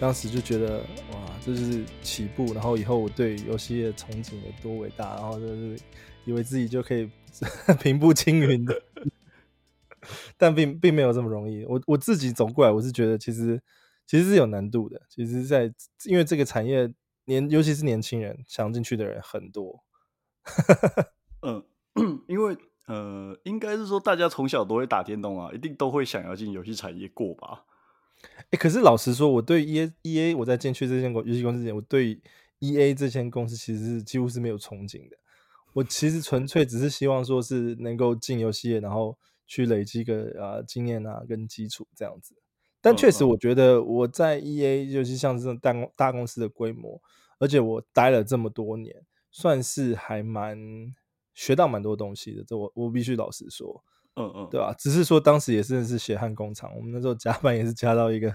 当时就觉得哇，这是起步，然后以后我对游戏业憧憬有多伟大，然后就是以为自己就可以 平步青云的，但并并没有这么容易。我我自己走过来，我是觉得其实其实是有难度的。其实在，在因为这个产业年，尤其是年轻人想进去的人很多。嗯 因为呃，应该是说大家从小都会打电动啊，一定都会想要进游戏产业过吧。哎、欸，可是老实说，我对 E A E A 我在进去这间游戏公司之前，我对 E A 这间公司其实是几乎是没有憧憬的。我其实纯粹只是希望说是能够进游戏业，然后去累积个啊经验啊跟基础这样子。但确实，我觉得我在 E A，尤其像这种大公大公司的规模，而且我待了这么多年，算是还蛮学到蛮多东西的。这我我必须老实说。嗯嗯，对吧？只是说当时也是是血汗工厂，我们那时候加班也是加到一个，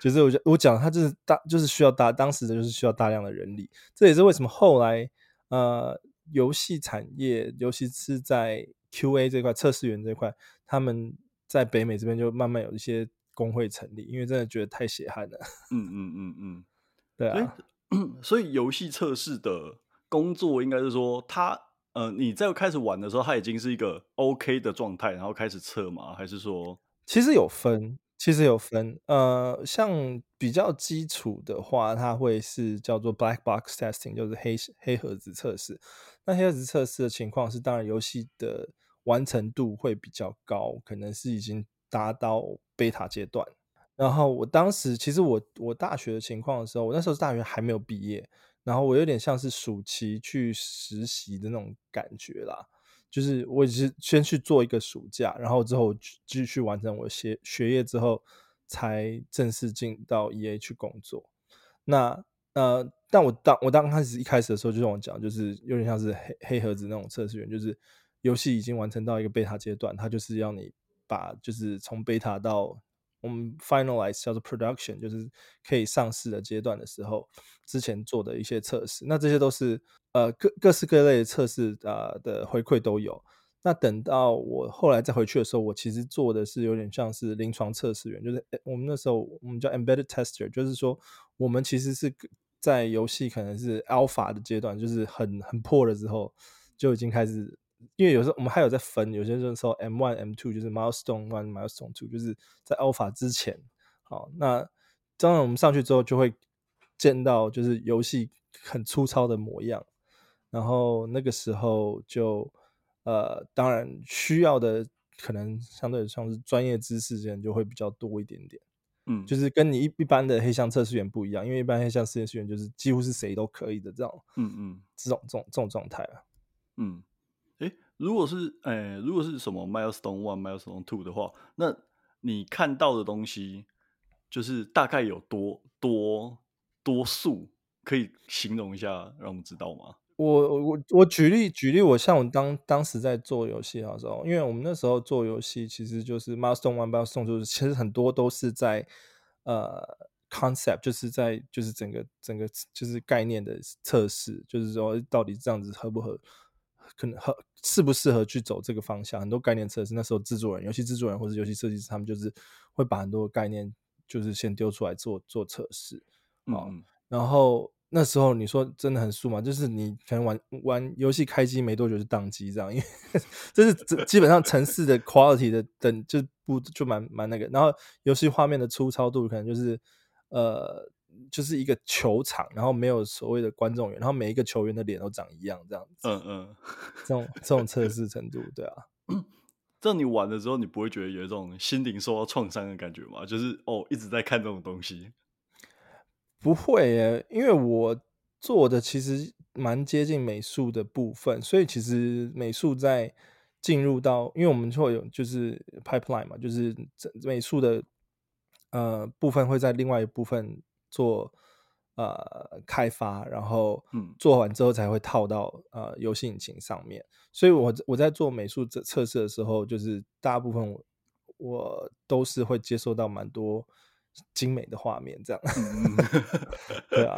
就是我我讲他就是大就是需要大当时的就是需要大量的人力，这也是为什么后来呃游戏产业，尤其是在 QA 这块测试员这块，他们在北美这边就慢慢有一些工会成立，因为真的觉得太血汗了。嗯嗯嗯嗯，对啊，所以游戏测试的工作应该是说他。呃，你在开始玩的时候，它已经是一个 OK 的状态，然后开始测吗？还是说，其实有分，其实有分。呃，像比较基础的话，它会是叫做 black box testing，就是黑黑盒子测试。那黑盒子测试的情况是，当然游戏的完成度会比较高，可能是已经达到 beta 阶段。然后我当时，其实我我大学的情况的时候，我那时候是大学还没有毕业。然后我有点像是暑期去实习的那种感觉啦，就是我只是先去做一个暑假，然后之后继续完成我学学业之后，才正式进到 EA 去工作。那呃，但我当我刚开始一开始的时候，就像我讲，就是有点像是黑黑盒子那种测试员，就是游戏已经完成到一个 beta 阶段，它就是要你把就是从 beta 到我们 finalize 叫做 production，就是可以上市的阶段的时候，之前做的一些测试，那这些都是呃各各式各类的测试啊的回馈都有。那等到我后来再回去的时候，我其实做的是有点像是临床测试员，就是我们那时候我们叫 embedded tester，就是说我们其实是在游戏可能是 alpha 的阶段，就是很很破了之后就已经开始。因为有时候我们还有在分，有些时候 M one、M two 就是 milestone one、milestone two，就是在 Alpha 之前。好，那当然我们上去之后就会见到就是游戏很粗糙的模样，然后那个时候就呃，当然需要的可能相对像是专业知识这样就会比较多一点点。嗯，就是跟你一一般的黑箱测试员不一样，因为一般黑箱测试员就是几乎是谁都可以的这种，嗯嗯，这种这种这种状态啊，嗯。如果是，哎、如果是什么 milestone one、milestone two 的话，那你看到的东西就是大概有多多多数，可以形容一下，让我们知道吗？我我我举例举例，我像我当当时在做游戏的时候，因为我们那时候做游戏其实就是 milestone one、milestone two，其实很多都是在呃 concept，就是在就是整个整个就是概念的测试，就是说到底这样子合不合。可能合适不适合去走这个方向？很多概念测试，那时候制作人、游戏制作人或者游戏设计师，他们就是会把很多概念就是先丢出来做做测试啊。嗯、然后那时候你说真的很素嘛？就是你可能玩玩游戏开机没多久就宕机这样，因为 这是基本上城市的 quality 的等就不就蛮蛮那个。然后游戏画面的粗糙度可能就是呃。就是一个球场，然后没有所谓的观众员，然后每一个球员的脸都长一样，这样子。嗯嗯，这种这种测试程度，对啊。这样你玩的时候，你不会觉得有一种心灵受到创伤的感觉吗？就是哦，一直在看这种东西。不会耶，因为我做的其实蛮接近美术的部分，所以其实美术在进入到，因为我们会有就是 pipeline 嘛，就是美术的呃部分会在另外一部分。做呃开发，然后做完之后才会套到呃游戏引擎上面。所以我我在做美术测测试的时候，就是大部分我我都是会接受到蛮多精美的画面，这样。对啊。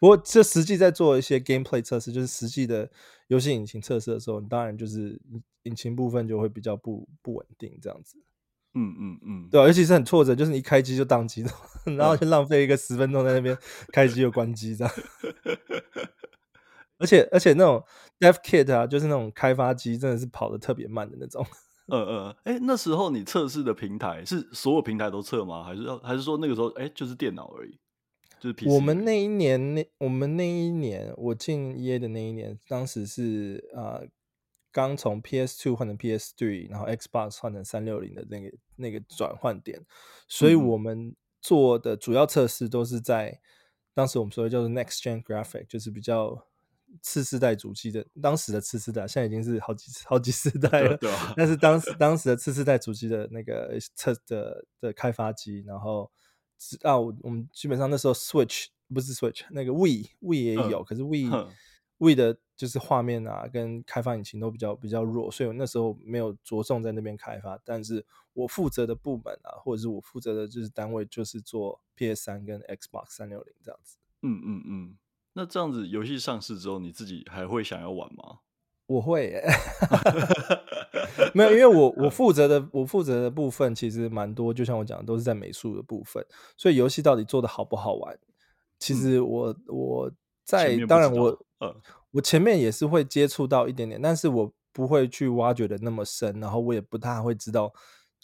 不过这实际在做一些 gameplay 测试，就是实际的游戏引擎测试的时候，当然就是引擎部分就会比较不不稳定，这样子。嗯嗯嗯，对、啊，尤其是很挫折，就是你一开机就宕机，然后就浪费一个十分钟在那边开机又关机这样。而且而且那种 Dev Kit 啊，就是那种开发机，真的是跑得特别慢的那种。呃 呃，哎，那时候你测试的平台是所有平台都测吗？还是要还是说那个时候哎就是电脑而已？就是 PC。我们那一年那我们那一年我进 EA 的那一年，当时是啊。呃刚从 PS Two 换成 PS Three，然后 Xbox 换成三六零的那个那个转换点，所以我们做的主要测试都是在当时我们说的叫做 Next Gen Graphic，就是比较次世代主机的当时的次世代，现在已经是好几好几世代了。对，对啊。但是当时 当时的次世代主机的那个测的的开发机，然后啊，我们基本上那时候 Switch 不是 Switch，那个 Wii Wii 也有，嗯、可是 Wii。为的就是画面啊，跟开发引擎都比较比较弱，所以我那时候没有着重在那边开发。但是我负责的部门啊，或者是我负责的就是单位，就是做 PS 三跟 Xbox 三六零这样子。嗯嗯嗯。那这样子游戏上市之后，你自己还会想要玩吗？我会、欸，没有，因为我我负责的我负责的部分其实蛮多，就像我讲的，都是在美术的部分，所以游戏到底做的好不好玩，其实我、嗯、我。在当然我，呃，我前面也是会接触到一点点，但是我不会去挖掘的那么深，然后我也不太会知道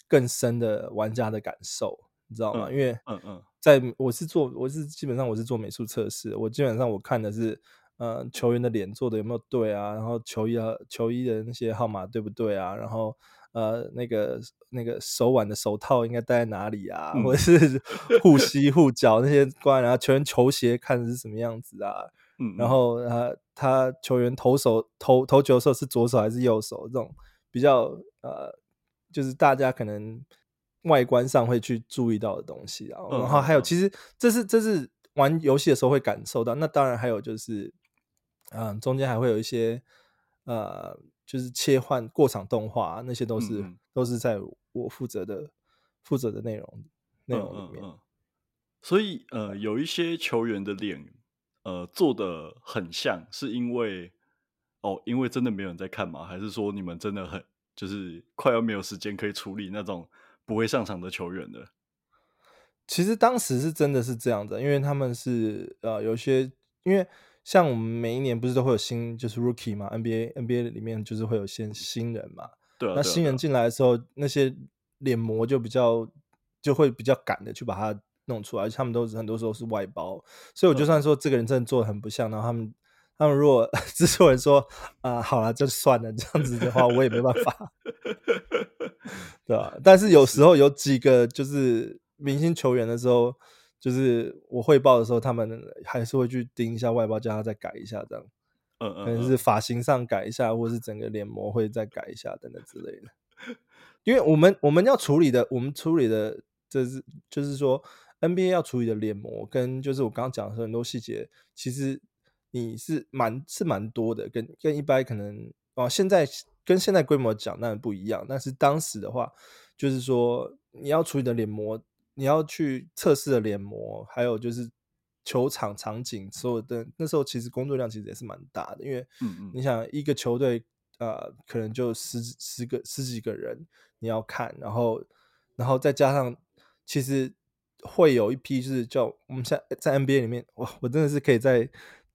更深的玩家的感受，你知道吗？因为，嗯嗯，在我是做，我是基本上我是做美术测试，我基本上我看的是，呃，球员的脸做的有没有对啊，然后球衣啊，球衣的那些号码对不对啊，然后。呃，那个那个手腕的手套应该戴在哪里啊？嗯、或者是护膝护脚那些关，然后球员球鞋看的是什么样子啊？嗯，然后呃，他球员投手投投球的时候是左手还是右手？这种比较呃，就是大家可能外观上会去注意到的东西啊。然后还有，其实这是这是玩游戏的时候会感受到。那当然还有就是，嗯、呃，中间还会有一些呃。就是切换过场动画，那些都是、嗯、都是在我负责的负责的内容内容里面。嗯嗯嗯、所以呃，有一些球员的脸呃做的很像，是因为哦，因为真的没有人在看吗？还是说你们真的很就是快要没有时间可以处理那种不会上场的球员了？其实当时是真的是这样的，因为他们是呃有些因为。像我们每一年不是都会有新就是 rookie 嘛，NBA NBA 里面就是会有些新人嘛。对啊。那新人进来的时候，那些脸模就比较就会比较赶的去把它弄出来，而且他们都是很多时候是外包，所以我就算说这个人真的做的很不像，然后他们他们如果 制作人说啊、呃、好了就算了这样子的话，我也没办法，对吧？但是有时候有几个就是明星球员的时候。就是我汇报的时候，他们还是会去盯一下外包，叫他再改一下，这样，嗯嗯，可能是发型上改一下，或是整个脸模会再改一下等等之类的。因为我们我们要处理的，我们处理的，这是就是说 NBA 要处理的脸模，跟就是我刚刚讲的很多细节，其实你是蛮是蛮多的，跟跟一般可能啊，现在跟现在规模讲那不一样，但是当时的话，就是说你要处理的脸模。你要去测试的脸模，还有就是球场场景，所有的那时候其实工作量其实也是蛮大的，因为你想一个球队呃，可能就十十个十几个人你要看，然后然后再加上其实会有一批就是叫我们现在在 NBA 里面，哇，我真的是可以在。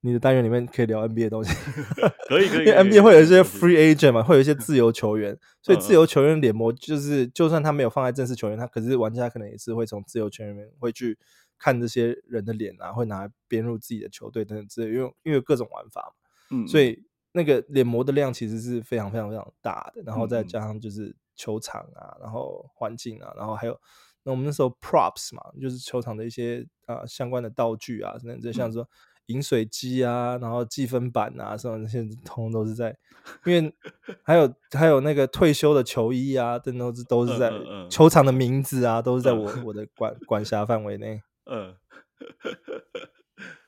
你的单元里面可以聊 NBA 的东西，可以可以，因为 NBA 会有一些 free agent 嘛，会有一些自由球员，所以自由球员脸模就是，就算他没有放在正式球员，他可是玩家可能也是会从自由球员里面会去看这些人的脸啊，会拿来编入自己的球队等等之类，因为因为各种玩法嘛，所以那个脸模的量其实是非常非常非常大的，然后再加上就是球场啊，然后环境啊，然后还有那我们那时候 props 嘛，就是球场的一些啊相关的道具啊，等等这像说。饮水机啊，然后计分板啊，什么那些通通都是在，因为还有还有那个退休的球衣啊，这都是都是在球场的名字啊，都是在我我的管管辖范围内。嗯，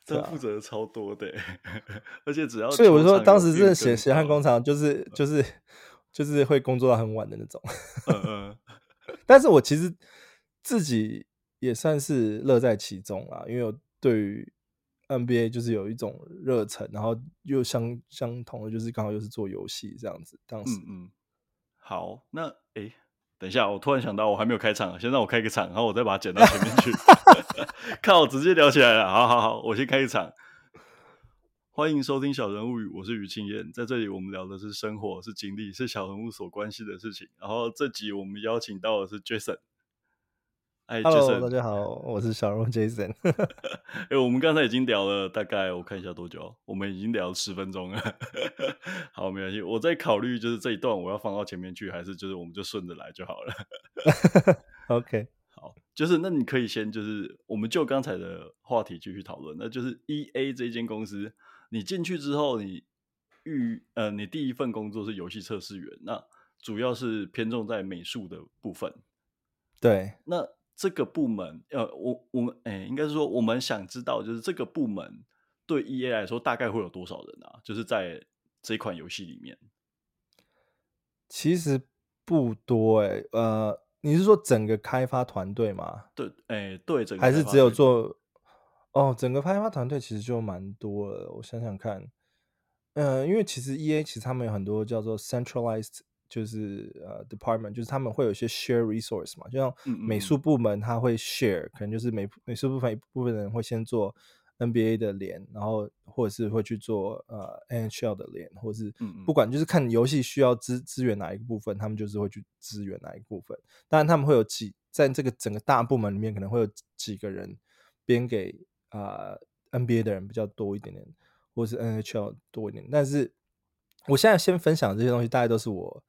这负责的超多的，而且只要所以我说当时是血血汗工厂，就是就是就是会工作到很晚的那种。嗯嗯，但是我其实自己也算是乐在其中啊，因为我对于。NBA 就是有一种热忱，然后又相相同的，就是刚好又是做游戏这样子。当时，嗯，嗯，好，那诶，等一下，我突然想到，我还没有开场，先让我开个场，然后我再把它剪到前面去。看我直接聊起来了，好好好，我先开个场。欢迎收听小人物语，我是于青燕，在这里我们聊的是生活，是经历，是小人物所关心的事情。然后这集我们邀请到的是 Jason。哎，Hello，大家好，我是小人物 Jason。哎，我们刚才已经聊了大概，我看一下多久，我们已经聊了十分钟了。好，没关系，我在考虑就是这一段我要放到前面去，还是就是我们就顺着来就好了。OK，好，就是那你可以先就是我们就刚才的话题继续讨论，那就是 EA 这间公司，你进去之后，你预呃，你第一份工作是游戏测试员，那主要是偏重在美术的部分。对，那。这个部门，呃，我我们，哎，应该是说，我们想知道，就是这个部门对 EA 来说，大概会有多少人啊？就是在这款游戏里面，其实不多，哎，呃，你是说整个开发团队吗？对，哎，对，整个还是只有做？哦，整个开发团队其实就蛮多了。我想想看，嗯、呃，因为其实 EA 其实他们有很多叫做 centralized。就是呃、uh,，department 就是他们会有一些 share resource 嘛，就像美术部门他会 share，嗯嗯可能就是美美术部分一部分人会先做 NBA 的脸，然后或者是会去做呃 NHL 的脸，或者是不管就是看游戏需要支支援哪一个部分，他们就是会去支援哪一个部分。当然他们会有几在这个整个大部门里面可能会有几个人编给啊、呃、NBA 的人比较多一点点，或者是 NHL 多一点。但是我现在先分享这些东西，大概都是我。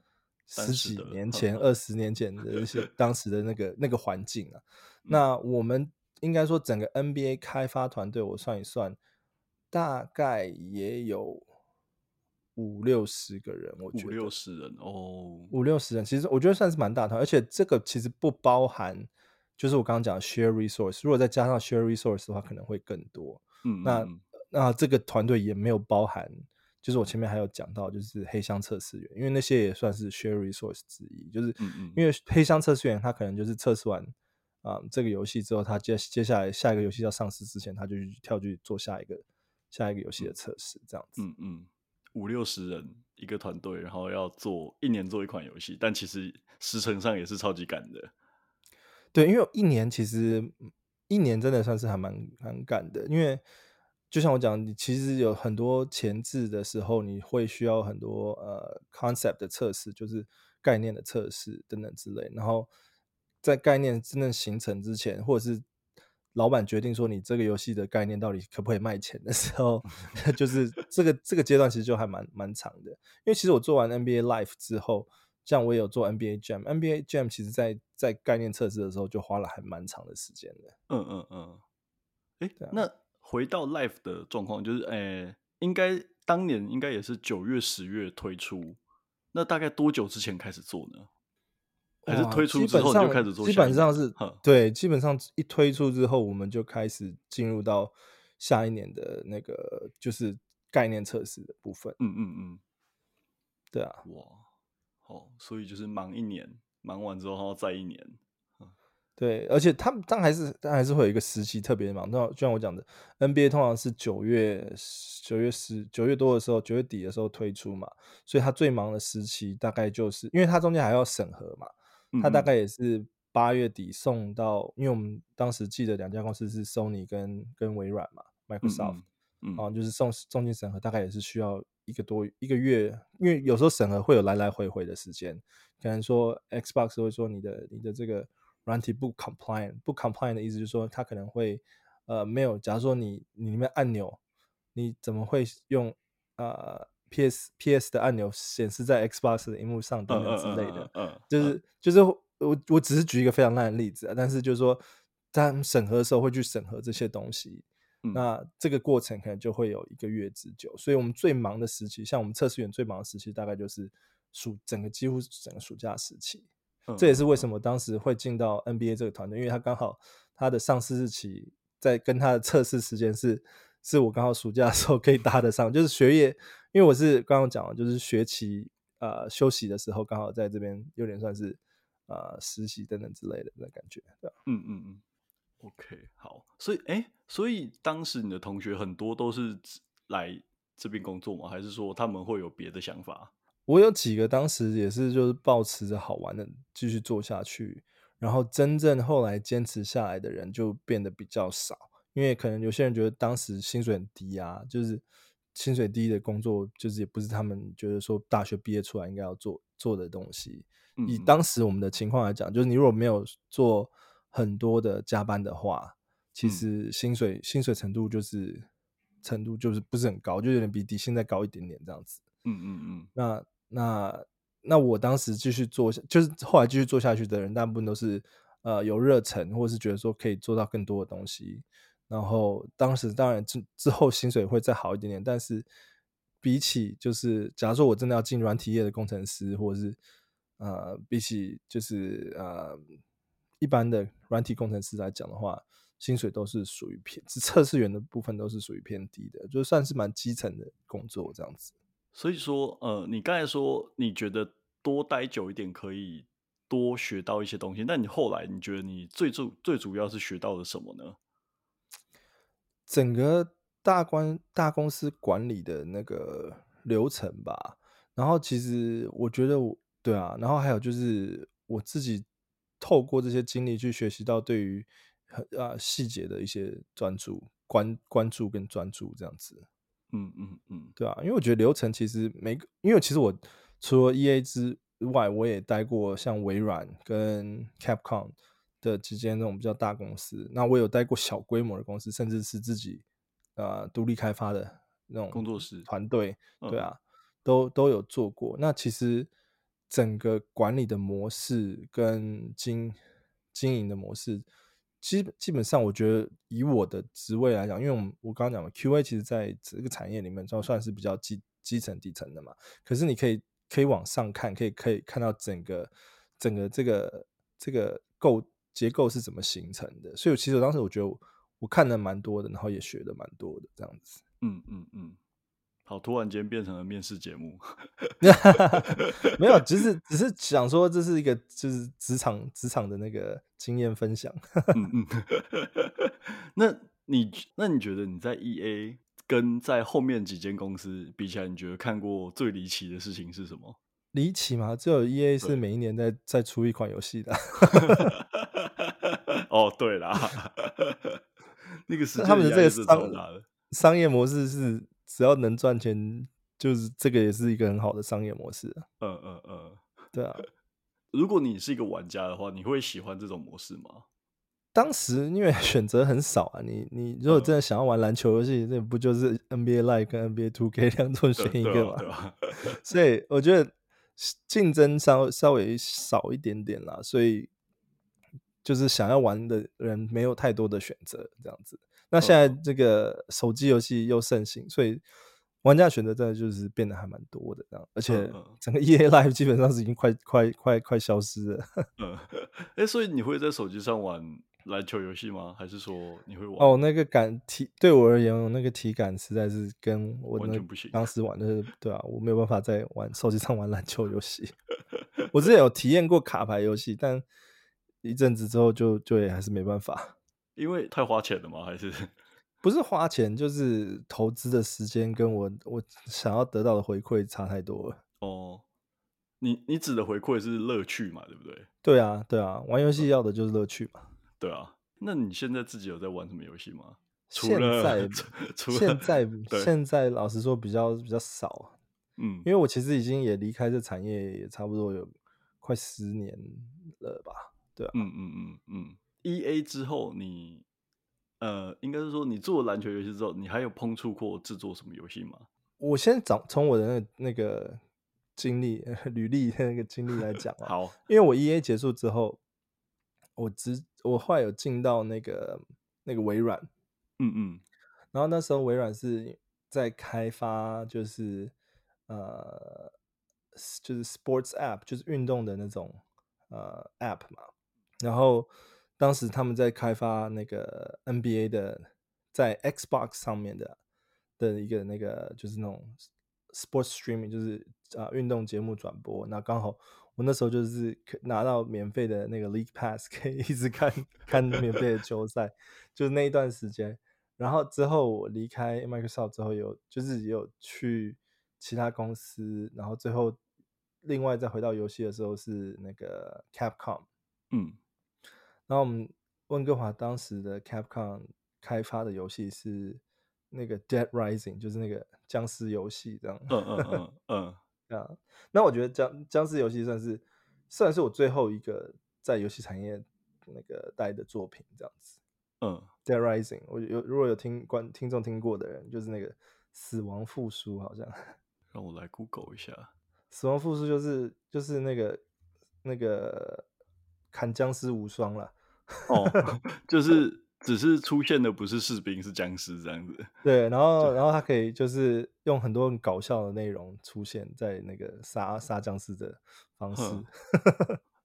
十几年前、二十年前的一些 当时的那个那个环境啊，那我们应该说整个 NBA 开发团队，我算一算，大概也有五六十个人。我觉得五六十人哦，五六十人，其实我觉得算是蛮大团，而且这个其实不包含，就是我刚刚讲的 share resource，如果再加上 share resource 的话，可能会更多。嗯，那那这个团队也没有包含。就是我前面还有讲到，就是黑箱测试员，因为那些也算是 share resource 之一。就是因为黑箱测试员，他可能就是测试完啊、嗯、这个游戏之后，他接接下来下一个游戏要上市之前，他就去跳去做下一个下一个游戏的测试，这样子。嗯嗯，五六十人一个团队，然后要做一年做一款游戏，但其实时程上也是超级赶的。对，因为一年其实一年真的算是还蛮蛮赶的，因为。就像我讲，你其实有很多前置的时候，你会需要很多呃 concept 的测试，就是概念的测试等等之类。然后在概念真正形成之前，或者是老板决定说你这个游戏的概念到底可不可以卖钱的时候，就是这个这个阶段其实就还蛮蛮长的。因为其实我做完 NBA Live 之后，像我也有做 NBA Jam，NBA Jam 其实在在概念测试的时候就花了还蛮长的时间的。嗯嗯嗯，哎、那。回到 Life 的状况，就是，诶、欸，应该当年应该也是九月、十月推出，那大概多久之前开始做呢？还是推出之后就开始做？基本上是，对，基本上一推出之后，我们就开始进入到下一年的那个就是概念测试的部分。嗯嗯嗯，对啊，哇，哦，所以就是忙一年，忙完之后再一年。对，而且他们但还是，但还是会有一个时期特别忙。那就像我讲的，NBA 通常是九月、九月十、九月多的时候，九月底的时候推出嘛，所以他最忙的时期大概就是，因为他中间还要审核嘛，他大概也是八月底送到，因为我们当时记得两家公司是 Sony 跟跟微软嘛，Microsoft，嗯，嗯，嗯，啊，就是送送进审核，大概也是需要一个多一个月，因为有时候审核会有来来回回的时间，可能说 Xbox 会说你的你的这个。软体不 compliant，不 compliant 的意思就是说，它可能会呃没有。假如说你你里面按钮，你怎么会用呃 PS PS 的按钮显示在 Xbox 的荧幕上等等之类的？嗯，uh, uh, uh, uh, uh, 就是就是我我只是举一个非常烂的例子啊，但是就是说在审核的时候会去审核这些东西，嗯、那这个过程可能就会有一个月之久。所以我们最忙的时期，像我们测试员最忙的时期，大概就是暑整个几乎整个暑假时期。这也是为什么当时会进到 NBA 这个团队，因为他刚好他的上市日期在跟他的测试时间是是我刚好暑假的时候可以搭得上，就是学业，因为我是刚刚讲了，就是学期呃休息的时候刚好在这边有点算是呃实习等等之类的那感觉，对吧？嗯嗯嗯，OK，好，所以哎，所以当时你的同学很多都是来这边工作吗？还是说他们会有别的想法？我有几个当时也是就是抱持着好玩的继续做下去，然后真正后来坚持下来的人就变得比较少，因为可能有些人觉得当时薪水很低啊，就是薪水低的工作就是也不是他们觉得说大学毕业出来应该要做做的东西。以当时我们的情况来讲，就是你如果没有做很多的加班的话，其实薪水、嗯、薪水程度就是程度就是不是很高，就有点比底薪再高一点点这样子。嗯嗯嗯。那那那我当时继续做下，就是后来继续做下去的人，大部分都是呃有热忱，或是觉得说可以做到更多的东西。然后当时当然之之后薪水会再好一点点，但是比起就是假如说我真的要进软体业的工程师，或者是呃比起就是呃一般的软体工程师来讲的话，薪水都是属于偏，测试员的部分都是属于偏低的，就算是蛮基层的工作这样子。所以说，呃，你刚才说你觉得多待久一点可以多学到一些东西，但你后来你觉得你最主最主要是学到了什么呢？整个大关大公司管理的那个流程吧。然后其实我觉得我，对啊，然后还有就是我自己透过这些经历去学习到对于很啊细节的一些专注、关关注跟专注这样子。嗯嗯嗯，对啊，因为我觉得流程其实每个，因为其实我除了 EA 之外，我也待过像微软跟 Capcom 的之间那种比较大公司，那我有待过小规模的公司，甚至是自己呃独立开发的那种工作室团队，对啊，嗯、都都有做过。那其实整个管理的模式跟经经营的模式。基基本上，我觉得以我的职位来讲，因为我们我刚刚讲了 QA，其实在这个产业里面就算是比较基基层底层的嘛。可是你可以可以往上看，可以可以看到整个整个这个这个构结构是怎么形成的。所以其实我当时我觉得我，看的蛮多的，然后也学的蛮多的这样子。嗯嗯嗯。好，突然间变成了面试节目，没有，只是只是想说这是一个就是职场职场的那个经验分享。嗯嗯，那你那你觉得你在 EA 跟在后面几间公司比起来，你觉得看过最离奇的事情是什么？离奇吗？只有 EA 是每一年在在出一款游戏的。哦，对啦，那个时间他们的这个商商业模式是。只要能赚钱，就是这个也是一个很好的商业模式。嗯嗯嗯，对啊。如果你是一个玩家的话，你会喜欢这种模式吗？当时因为 选择很少啊，你你如果真的想要玩篮球游戏，那、嗯、不就是 NBA Live 跟 NBA Two K 两种选一个嘛？所以我觉得竞争稍稍微少一点点啦，所以就是想要玩的人没有太多的选择，这样子。那现在这个手机游戏又盛行，所以玩家选择真的就是变得还蛮多的这样，而且整个 EA Live 基本上是已经快快快快消失了。嗯，哎，所以你会在手机上玩篮球游戏吗？还是说你会玩？哦，那个感体对我而言，那个体感实在是跟我完全不行。当时玩的，对啊，我没有办法在玩手机上玩篮球游戏。我之前有体验过卡牌游戏，但一阵子之后就就也还是没办法。因为太花钱了吗？还是 不是花钱，就是投资的时间跟我我想要得到的回馈差太多了。哦，你你指的回馈是乐趣嘛？对不对？对啊，对啊，玩游戏要的就是乐趣嘛。对啊，那你现在自己有在玩什么游戏吗？现在，除现在现在老实说比较比较少。嗯，因为我其实已经也离开这产业也差不多有快十年了吧？对啊，嗯嗯嗯嗯。嗯 E A 之后你，你呃，应该是说你做了篮球游戏之后，你还有碰触过制作什么游戏吗？我先找从我的那个那个经历 履历那个经历来讲啊。好，因为我 E A 结束之后，我直我后来有进到那个那个微软，嗯嗯，然后那时候微软是在开发，就是呃，就是 Sports App，就是运动的那种呃 App 嘛，然后。当时他们在开发那个 NBA 的，在 Xbox 上面的的一个那个就是那种 Sports Streaming，就是啊运动节目转播。那刚好我那时候就是拿到免费的那个 League Pass，可以一直看看免费的球赛，就是那一段时间。然后之后我离开 Microsoft 之后有，有就是有去其他公司，然后最后另外再回到游戏的时候是那个 Capcom，嗯，然后我们温哥华当时的 Capcom 开发的游戏是那个 Dead Rising，就是那个僵尸游戏这样。嗯嗯嗯嗯，啊，那我觉得僵僵尸游戏算是算是我最后一个在游戏产业那个待的作品这样子。嗯，Dead Rising，我有如果有听观听众听过的人，就是那个死亡复苏，好像。让我来 Google 一下。死亡复苏就是就是那个那个砍僵尸无双了。哦，就是只是出现的不是士兵，是僵尸这样子。对，然后然后他可以就是用很多很搞笑的内容出现在那个杀杀僵尸的方式。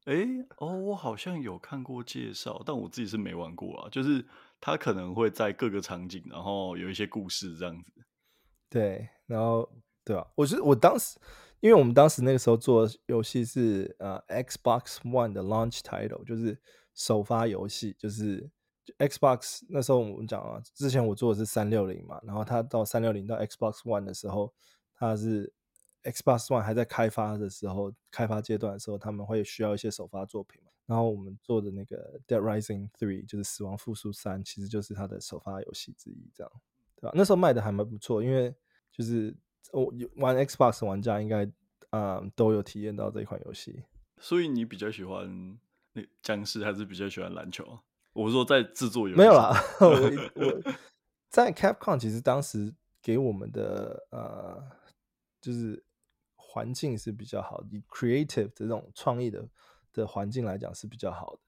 哎、欸，哦，我好像有看过介绍，但我自己是没玩过啊。就是他可能会在各个场景，然后有一些故事这样子。对，然后对啊？我觉得我当时。因为我们当时那个时候做的游戏是呃 Xbox One 的 Launch Title，就是首发游戏，就是 Xbox 那时候我们讲啊，之前我做的是三六零嘛，然后它到三六零到 Xbox One 的时候，它是 Xbox One 还在开发的时候，开发阶段的时候，他们会需要一些首发作品嘛，然后我们做的那个 Dead Rising Three 就是死亡复苏三，其实就是它的首发游戏之一，这样对吧？那时候卖的还蛮不错，因为就是。我玩 Xbox 玩家应该啊、都有体验到这款游戏，所以你比较喜欢那僵尸还是比较喜欢篮球？我说在制作没有啦，我我在 Capcom 其实当时给我们的呃就是环境是比较好的，以 creative 这种创意的的环境来讲是比较好的。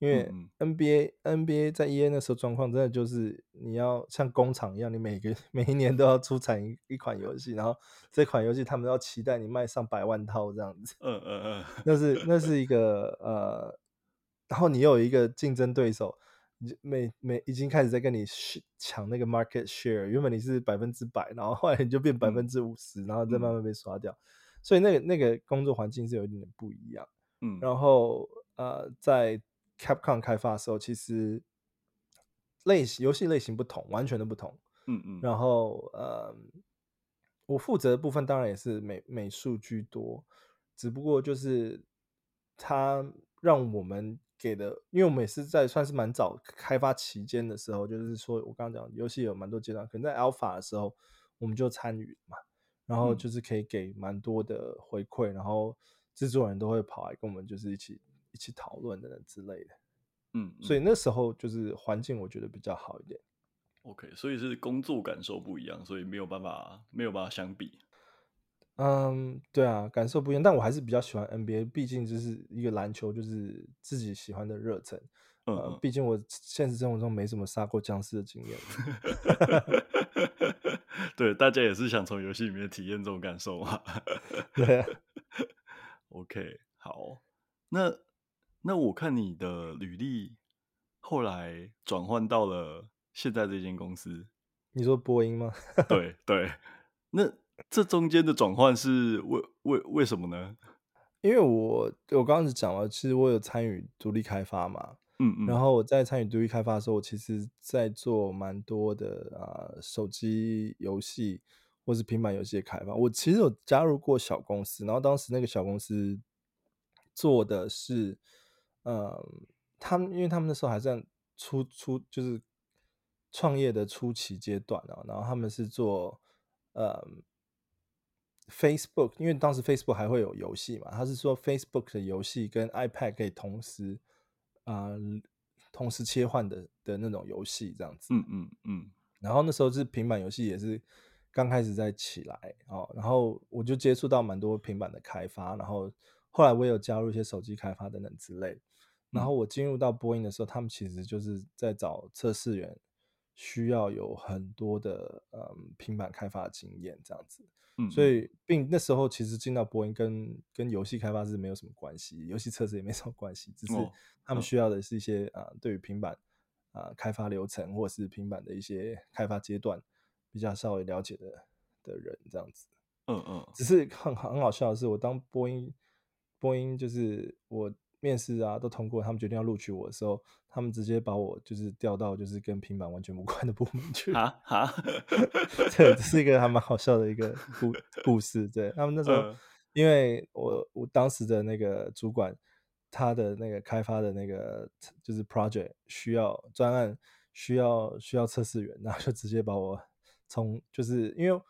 因为 NBA、嗯、NBA 在 EA 那时候状况真的就是你要像工厂一样，你每个 每一年都要出产一一款游戏，然后这款游戏他们要期待你卖上百万套这样子。嗯嗯嗯，那是那是一个呃，然后你又有一个竞争对手，每每已经开始在跟你抢那个 market share，原本你是百分之百，然后后来你就变百分之五十，然后再慢慢被刷掉，所以那个那个工作环境是有一点点不一样。嗯，然后呃在 Capcom 开发的时候，其实类型游戏类型不同，完全的不同。嗯嗯。然后呃，我负责的部分当然也是美美术居多，只不过就是它让我们给的，因为我们也是在算是蛮早开发期间的时候，就是说我刚刚讲游戏有蛮多阶段，可能在 Alpha 的时候我们就参与嘛，然后就是可以给蛮多的回馈，然后制作人都会跑来跟我们就是一起。一起讨论等等之类的，嗯，所以那时候就是环境我觉得比较好一点。OK，所以是工作感受不一样，所以没有办法没有办法相比。嗯，对啊，感受不一样，但我还是比较喜欢 NBA，毕竟就是一个篮球，就是自己喜欢的热忱。嗯，嗯，毕竟我现实生活中没什么杀过僵尸的经验。对，大家也是想从游戏里面体验这种感受嘛。对啊。OK，好，那。那我看你的履历，后来转换到了现在这间公司。你说波音吗？对对。那这中间的转换是为为为什么呢？因为我我刚刚是讲了，其实我有参与独立开发嘛。嗯嗯。然后我在参与独立开发的时候，我其实在做蛮多的啊、呃、手机游戏或是平板游戏的开发。我其实有加入过小公司，然后当时那个小公司做的是。嗯，他们因为他们那时候还在初初就是创业的初期阶段啊，然后他们是做嗯 Facebook，因为当时 Facebook 还会有游戏嘛，他是说 Facebook 的游戏跟 iPad 可以同时啊、呃、同时切换的的那种游戏这样子，嗯嗯嗯，然后那时候是平板游戏也是刚开始在起来哦，然后我就接触到蛮多平板的开发，然后后来我也有加入一些手机开发等等之类。然后我进入到播音的时候，他们其实就是在找测试员，需要有很多的嗯平板开发经验这样子。嗯，所以并那时候其实进到波音跟跟游戏开发是没有什么关系，游戏测试也没什么关系，只是他们需要的是一些啊对于平板啊开发流程或者是平板的一些开发阶段比较稍微了解的的人这样子。嗯嗯，只是很很好笑的是，我当波音波音就是我。面试啊都通过，他们决定要录取我的时候，他们直接把我就是调到就是跟平板完全无关的部门去啊啊！这是一个还蛮好笑的一个故故事。对他们那时候因为我我当时的那个主管，他的那个开发的那个就是 project 需要专案需要需要测试员，然后就直接把我从就是因为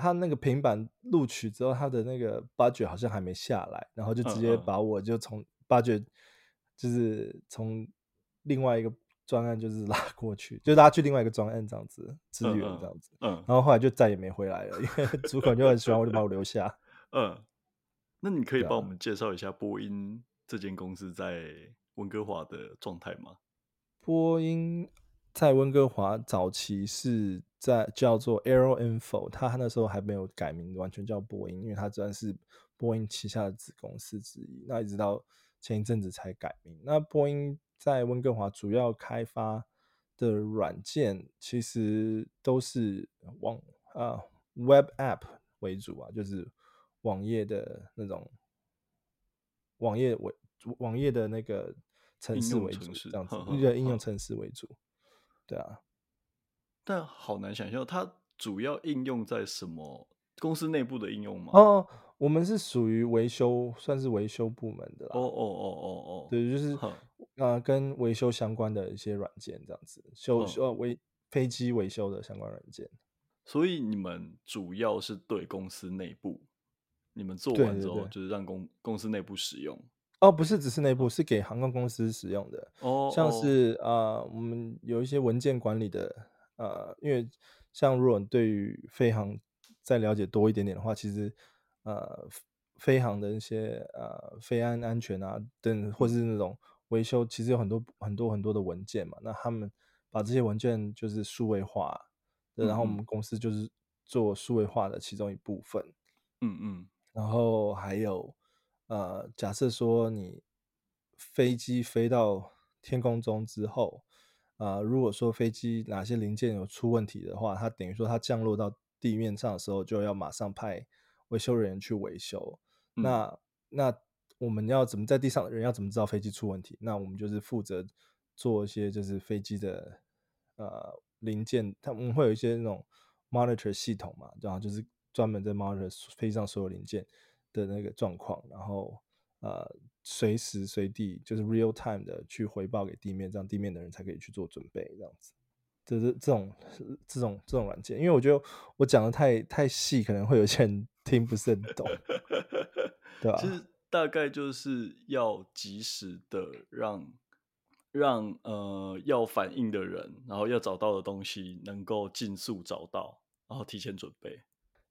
他那个平板录取之后，他的那个 budget 好像还没下来，然后就直接把我就从 budget 就是从另外一个。专案就是拉过去，就拉去另外一个专案这样子支援这样子，嗯，然后后来就再也没回来了，因为主管就很喜欢我，就把我留下。嗯，那你可以帮我们介绍一下波音这间公司在温哥华的状态吗？波音在温哥华早期是在叫做 Aero Info，他那时候还没有改名，完全叫波音，因为它算是波音旗下的子公司之一。那一直到前一阵子才改名。那波音。在温哥华主要开发的软件其实都是网啊 Web App 为主啊，就是网页的那种网页为网页的那个城市为主，这样子一个应用城市为主。对啊，但好难想象它主要应用在什么公司内部的应用吗？哦，我们是属于维修，算是维修部门的啦。哦哦哦哦哦，对，就是。啊、呃，跟维修相关的一些软件，这样子修修维飞机维修的相关软件。所以你们主要是对公司内部，你们做完之后就是让公公司内部使用。哦，不是，只是内部，是给航空公司使用的。哦，像是啊、呃，我们有一些文件管理的，呃，因为像如果对于飞航再了解多一点点的话，其实呃，飞航的一些呃飞安安全啊等，或是那种。维修其实有很多很多很多的文件嘛，那他们把这些文件就是数位化，然后我们公司就是做数位化的其中一部分，嗯嗯，然后还有呃，假设说你飞机飞到天空中之后，啊、呃，如果说飞机哪些零件有出问题的话，它等于说它降落到地面上的时候，就要马上派维修人员去维修，嗯、那那。我们要怎么在地上的人要怎么知道飞机出问题？那我们就是负责做一些就是飞机的呃零件，他们会有一些那种 monitor 系统嘛，然后就是专门在 monitor 飞机上所有零件的那个状况，然后呃随时随地就是 real time 的去回报给地面，这样地面的人才可以去做准备，这样子。就是这种这种这种软件，因为我觉得我讲的太太细，可能会有些人 听不是很懂，对吧？其实大概就是要及时的让让呃要反应的人，然后要找到的东西能够尽速找到，然后提前准备。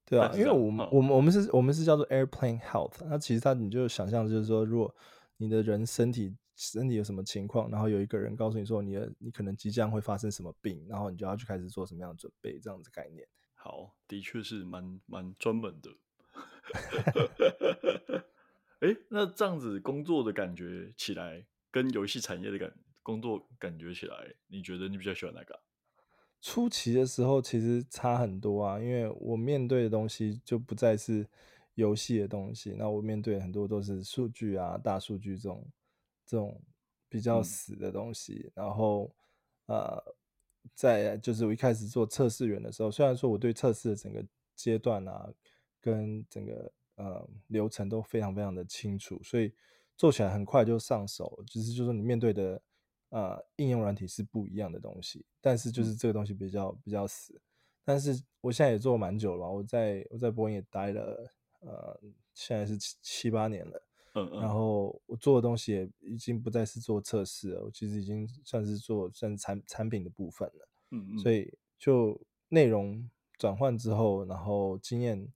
对啊，因为我们、嗯、我们我们是我们是叫做 airplane health，那其实它你就想象就是说，如果你的人身体身体有什么情况，然后有一个人告诉你说你的你可能即将会发生什么病，然后你就要去开始做什么样的准备，这样子概念。好，的确是蛮蛮专门的。哎、欸，那这样子工作的感觉起来，跟游戏产业的感工作感觉起来，你觉得你比较喜欢哪个？初期的时候其实差很多啊，因为我面对的东西就不再是游戏的东西，那我面对很多都是数据啊、大数据这种这种比较死的东西。嗯、然后呃，在就是我一开始做测试员的时候，虽然说我对测试的整个阶段啊，跟整个呃，流程都非常非常的清楚，所以做起来很快就上手。只是就是说你面对的呃应用软体是不一样的东西，但是就是这个东西比较比较死。但是我现在也做蛮久了，我在我在波音也待了呃，现在是七七八年了。嗯嗯。然后我做的东西也已经不再是做测试了，我其实已经算是做算是产产品的部分了。嗯嗯。所以就内容转换之后，然后经验。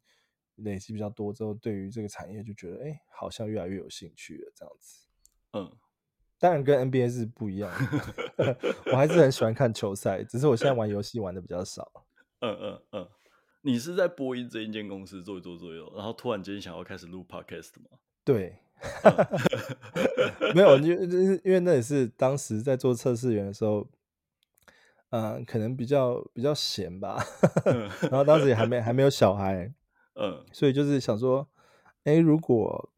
累积比较多之后，对于这个产业就觉得，哎、欸，好像越来越有兴趣了，这样子。嗯，当然跟 NBA 是不一样的 我还是很喜欢看球赛，只是我现在玩游戏玩的比较少。嗯嗯嗯，你是在播音这一间公司做一做做一做，然后突然间想要开始录 Podcast 吗？对，没有，因为因为那也是当时在做测试员的时候，嗯、呃，可能比较比较闲吧，然后当时也还没还没有小孩。嗯，所以就是想说，哎、欸，如果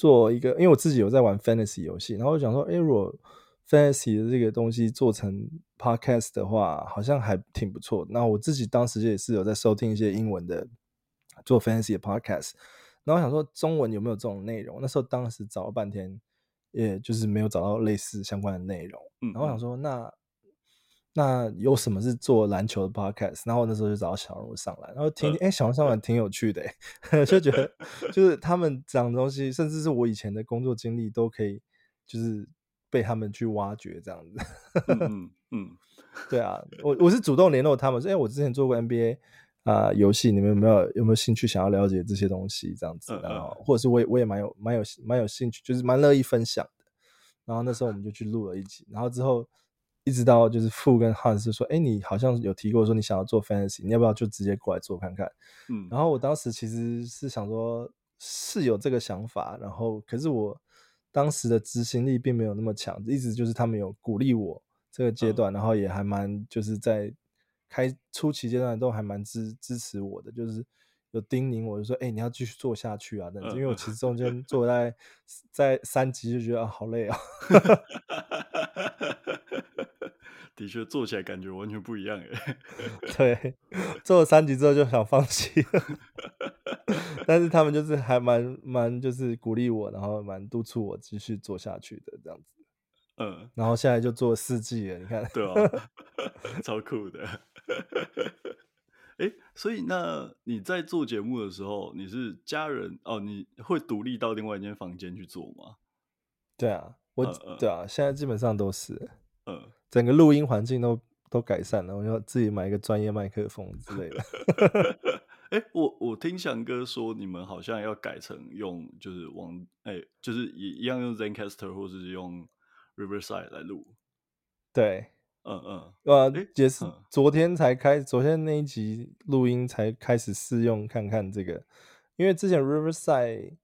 做一个，因为我自己有在玩 fantasy 游戏，然后我想说，哎、欸，如果 fantasy 的这个东西做成 podcast 的话，好像还挺不错。那我自己当时也是有在收听一些英文的做 fantasy 的 podcast，然后我想说中文有没有这种内容？那时候当时找了半天，也就是没有找到类似相关的内容。然后我想说那那有什么是做篮球的 podcast？然后那时候就找到小人物上来，然后听听，哎、欸，小人物上来挺有趣的，就觉得就是他们讲的东西，甚至是我以前的工作经历都可以，就是被他们去挖掘这样子。嗯 嗯，对啊，我我是主动联络他们说，哎、欸，我之前做过 NBA 啊、呃、游戏，你们有没有有没有兴趣想要了解这些东西？这样子，然后或者是我也我也蛮有蛮有蛮有兴趣，就是蛮乐意分享的。然后那时候我们就去录了一集，然后之后。一直到就是富跟 Hans 说，哎、欸，你好像有提过说你想要做 Fantasy，你要不要就直接过来做看看？嗯，然后我当时其实是想说，是有这个想法，然后可是我当时的执行力并没有那么强，一直就是他们有鼓励我这个阶段，嗯、然后也还蛮就是在开初期阶段都还蛮支支持我的，就是有叮咛我就说，哎、欸，你要继续做下去啊，等等，因为我其实中间做在在三级就觉得啊好累啊。的确，做起来感觉完全不一样哎。对，做了三级之后就想放弃了，但是他们就是还蛮蛮就是鼓励我，然后蛮督促我继续做下去的这样子。嗯，然后现在就做四季了，你看，对啊，超酷的。哎，所以那你在做节目的时候，你是家人哦？你会独立到另外一间房间去做吗？对啊，我、嗯、对啊，现在基本上都是。嗯。整个录音环境都都改善了，我要自己买一个专业麦克风之类的。哎、欸，我我听翔哥说，你们好像要改成用，就是往哎、欸，就是一一样用 Zencaster 或者是用 Riverside 来录。对，嗯嗯，呃，也是昨天才开，昨天那一集录音才开始试用看看这个，因为之前 Riverside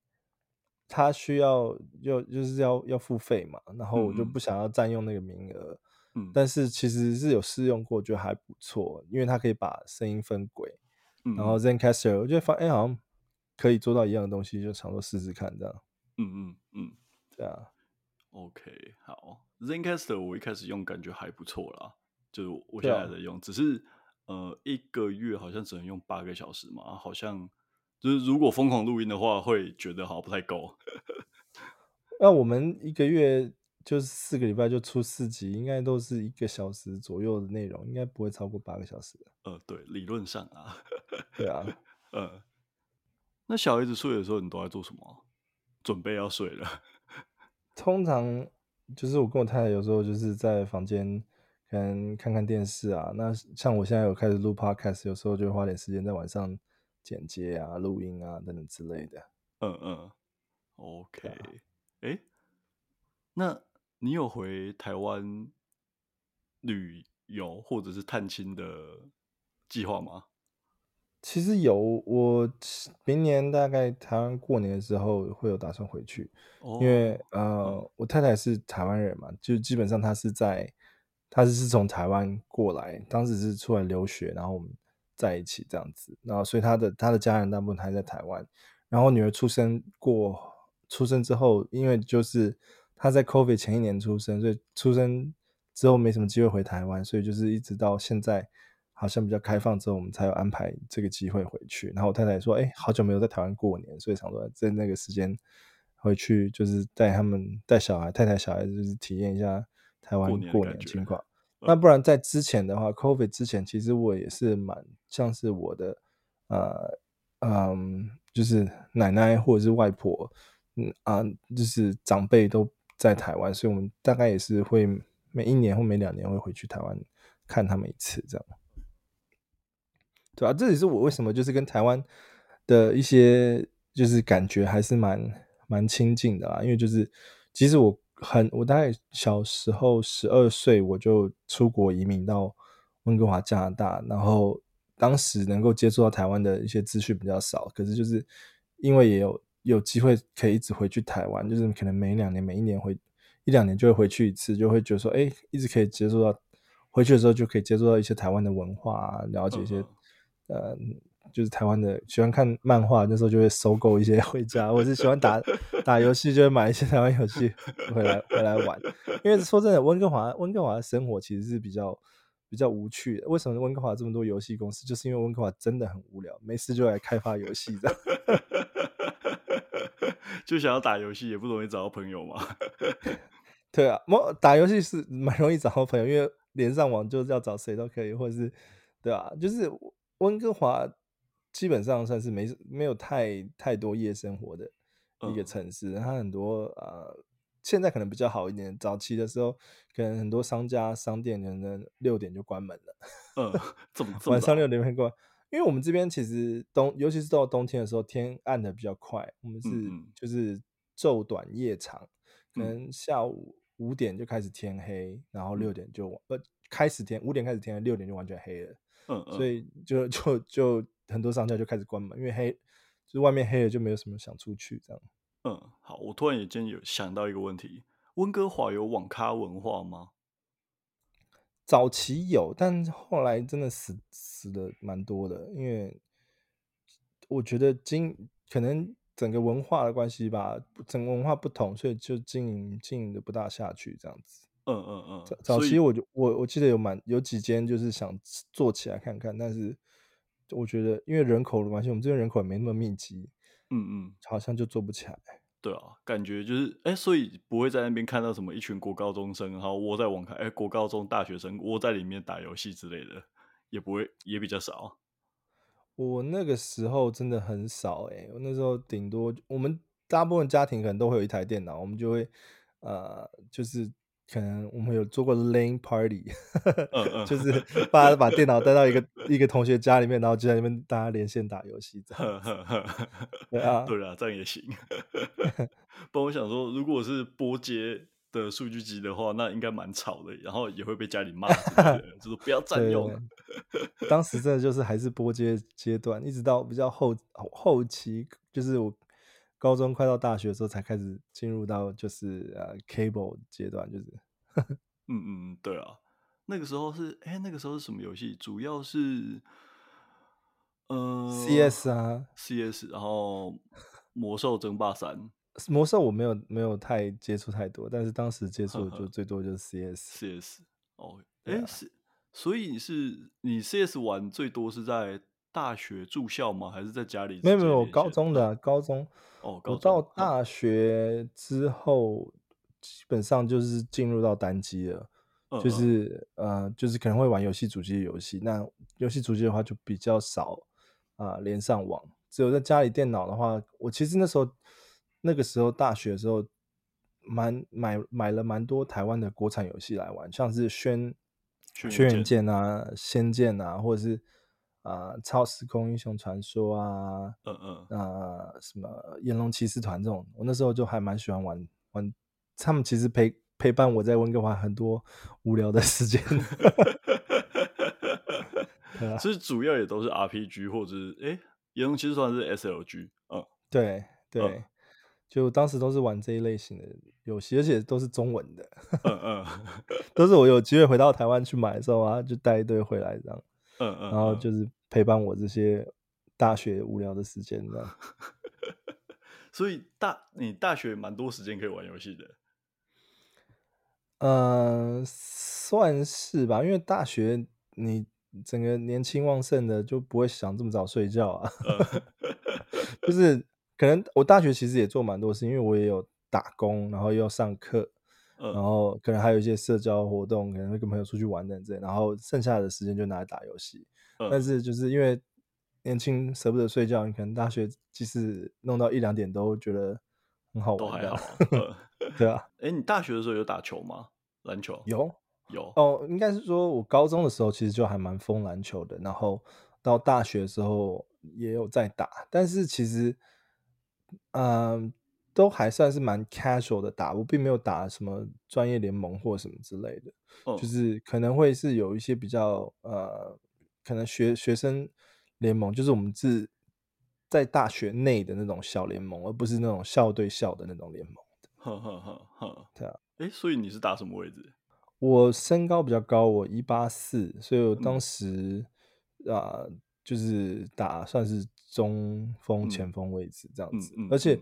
它需要就就是要要付费嘛，然后我就不想要占用那个名额。嗯但是其实是有试用过，觉得还不错，因为它可以把声音分轨。嗯、然后 Zencastr 我觉得发现、欸、好像可以做到一样的东西，就想说试试看这样。嗯嗯嗯，对啊。OK，好，Zencaster 我一开始用感觉还不错啦，就是我现在还在用，啊、只是呃一个月好像只能用八个小时嘛，好像就是如果疯狂录音的话，会觉得好像不太够。那我们一个月。就是四个礼拜就出四集，应该都是一个小时左右的内容，应该不会超过八个小时的。呃，对，理论上啊，对啊，呃，那小孩子睡的时候，你都在做什么？准备要睡了。通常就是我跟我太太有时候就是在房间可能看看电视啊。那像我现在有开始录 podcast，有时候就会花点时间在晚上剪接啊、录音啊等等之类的。嗯嗯，OK，哎、啊，那。你有回台湾旅游或者是探亲的计划吗？其实有，我明年大概台湾过年的时候会有打算回去，哦、因为呃，嗯、我太太是台湾人嘛，就基本上她是在，她是是从台湾过来，当时是出来留学，然后我们在一起这样子，然后所以她的她的家人大部分还在台湾，然后女儿出生过出生之后，因为就是。她在 COVID 前一年出生，所以出生之后没什么机会回台湾，所以就是一直到现在好像比较开放之后，我们才有安排这个机会回去。然后我太太说：“哎、欸，好久没有在台湾过年，所以想说在那个时间回去，就是带他们带小孩，太太小孩就是体验一下台湾过年的情况。那不然在之前的话，COVID 之前其实我也是蛮像是我的呃嗯，就是奶奶或者是外婆，嗯啊，就是长辈都。在台湾，所以我们大概也是会每一年或每两年会回去台湾看他们一次，这样，对啊，这也是我为什么就是跟台湾的一些就是感觉还是蛮蛮亲近的啦，因为就是其实我很我大概小时候十二岁我就出国移民到温哥华加拿大，然后当时能够接触到台湾的一些资讯比较少，可是就是因为也有。有机会可以一直回去台湾，就是可能每两年、每一年回一两年就会回去一次，就会觉得说，哎、一直可以接触到，回去的时候就可以接触到一些台湾的文化啊，了解一些，呃，就是台湾的喜欢看漫画，那时候就会收购一些 回家，或者是喜欢打打游戏，就会买一些台湾游戏回来回来玩。因为说真的，温哥华温哥华的生活其实是比较比较无趣的。为什么温哥华这么多游戏公司？就是因为温哥华真的很无聊，没事就来开发游戏这样。就想要打游戏，也不容易找到朋友嘛。对啊，我打游戏是蛮容易找到朋友，因为连上网就是要找谁都可以，或者是对啊，就是温哥华基本上算是没没有太太多夜生活的一个城市，嗯、它很多呃，现在可能比较好一点，早期的时候可能很多商家商店可能六点就关门了，嗯，怎 么晚上六点会关，因为我们这边其实冬，尤其是到冬天的时候，天暗的比较快，我们是就是昼短夜长，可能下午。五点就开始天黑，然后六点就、嗯、呃开始天，五点开始天黑，六点就完全黑了。嗯，嗯，所以就 就就很多商家就开始关门，因为黑，就是外面黑了就没有什么想出去这样。嗯，好，我突然也间有想到一个问题：温哥华有网咖文化吗？早期有，但后来真的死死的蛮多的，因为我觉得经可能。整个文化的关系吧，整个文化不同，所以就经营经营的不大下去这样子。嗯嗯嗯。早早期我就我我记得有蛮有几间就是想做起来看看，但是我觉得因为人口的关系，我们这边人口也没那么密集。嗯嗯。好像就做不起来。对啊，感觉就是哎、欸，所以不会在那边看到什么一群国高中生，然后窝在网咖，哎、欸，国高中大学生窝在里面打游戏之类的，也不会，也比较少。我那个时候真的很少哎、欸，我那时候顶多我们大部分家庭可能都会有一台电脑，我们就会呃，就是可能我们有做过 LAN party，就是把大家把电脑带到一个一个同学家里面，然后就在那边大家连线打游戏这样。对啊，对啊，这样也行。不过我想说，如果是波接的数据机的话，那应该蛮吵的，然后也会被家里骂，就是不要占用。当时真的就是还是波接阶段，一直到比较后后期，就是我高中快到大学的时候，才开始进入到就是呃 cable 阶段，就是 嗯嗯对啊，那个时候是哎、欸、那个时候是什么游戏？主要是呃 CS 啊 CS，然后魔兽争霸三。魔兽我没有没有太接触太多，但是当时接触就最多就是 CS。CS 哦，哎、欸、是，所以你是你 CS 玩最多是在大学住校吗？还是在家里？没有没有，高中的、啊、高中哦，我到大学之后基本上就是进入到单机了，嗯、就是呃就是可能会玩游戏主机的游戏。那游戏主机的话就比较少啊、呃，连上网，只有在家里电脑的话，我其实那时候。那个时候大学的时候，蛮买买了蛮多台湾的国产游戏来玩，像是轩轩辕剑啊、仙剑啊，或者是啊、呃《超时空英雄传说》啊，嗯嗯啊、呃、什么《炎龙骑士团》这种，我那时候就还蛮喜欢玩玩。他们其实陪陪伴我在温哥华很多无聊的时间。其实主要也都是 RPG 或者是哎，《炎龙骑士团》是 SLG，嗯，对对。嗯就当时都是玩这一类型的游戏，而且都是中文的。嗯嗯，都是我有机会回到台湾去买的时候啊，就带一堆回来这样。嗯嗯，然后就是陪伴我这些大学无聊的时间这样。所以大你大学蛮多时间可以玩游戏的。嗯，算是吧，因为大学你整个年轻旺盛的，就不会想这么早睡觉啊。就是。可能我大学其实也做蛮多事，因为我也有打工，然后又要上课，然后可能还有一些社交活动，可能会跟朋友出去玩等等，然后剩下的时间就拿来打游戏。但是就是因为年轻舍不得睡觉，你可能大学即使弄到一两点都觉得很好玩，都还好。对啊，哎，你大学的时候有打球吗？篮球？有有哦，应该是说我高中的时候其实就还蛮疯篮球的，然后到大学的时候也有在打，但是其实。嗯，都还算是蛮 casual 的打，我并没有打什么专业联盟或什么之类的，哦、就是可能会是有一些比较呃，可能学学生联盟，就是我们是在大学内的那种小联盟，而不是那种校对校的那种联盟。呵呵呵呵，对啊，哎，所以你是打什么位置？我身高比较高，我一八四，所以我当时啊。嗯呃就是打算是中锋、前锋位置这样子，嗯嗯嗯、而且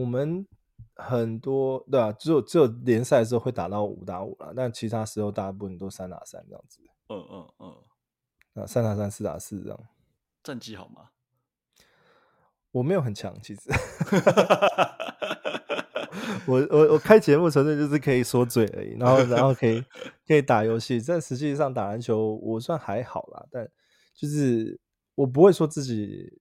我们很多对啊，只有只有联赛的时候会打到五打五啦，但其他时候大部分都三打三这样子。嗯嗯嗯，啊，三打三、四打四这样。战绩好吗？我没有很强，其实。我我我开节目纯粹就是可以说嘴而已，然后然后可以 可以打游戏。但实际上打篮球我算还好啦，但就是我不会说自己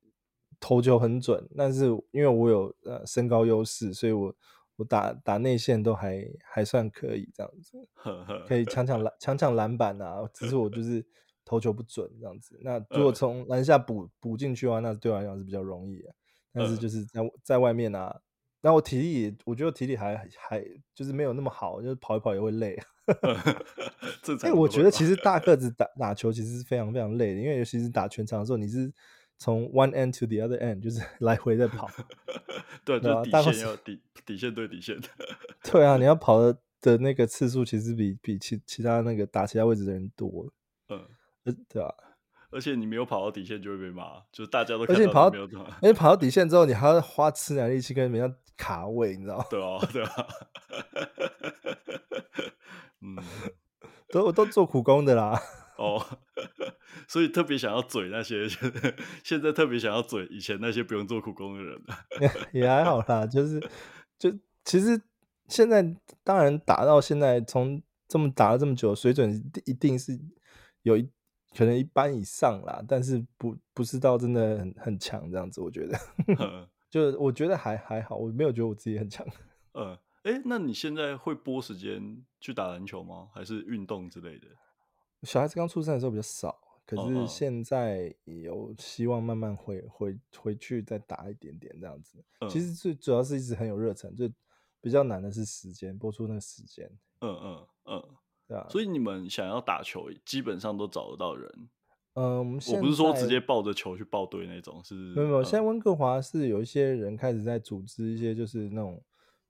投球很准，但是因为我有呃身高优势，所以我我打打内线都还还算可以这样子，可以抢抢篮抢抢篮板啊。只是我就 是投球不准这样子。那如果从篮下补补进去的话，那对我来讲是比较容易的。但是就是在在外面啊。那我体力，我觉得体力还还就是没有那么好，就是跑一跑也会累。哎，我觉得其实大个子打打球其实是非常非常累的，因为尤其是打全场的时候，你是从 one end to the other end，就是 来回在跑。对，对啊，底线要底底线对底线。对啊，你要跑的的那个次数其实比比其其他那个打其他位置的人多。嗯，对啊。而且你没有跑到底线就会被骂，就是大家都看到你没有跑，而且跑到底线之后，你还要花吃奶力气跟人家卡位，你知道吗？对啊，对啊。嗯，都都做苦工的啦。哦，所以特别想要嘴那些，现在特别想要嘴以前那些不用做苦工的人。也还好啦，就是就其实现在当然打到现在，从这么打了这么久，水准一定是有一。可能一般以上啦，但是不不是到真的很很强这样子，我觉得，就我觉得还还好，我没有觉得我自己很强。嗯，哎、欸，那你现在会拨时间去打篮球吗？还是运动之类的？小孩子刚出生的时候比较少，可是现在有希望慢慢回回回去再打一点点这样子。嗯、其实最主要是一直很有热忱，就比较难的是时间，播出那个时间。嗯嗯嗯。对啊，所以你们想要打球，基本上都找得到人。嗯，我不是说直接抱着球去报队那种，是没有没有。现在温哥华是有一些人开始在组织一些，就是那种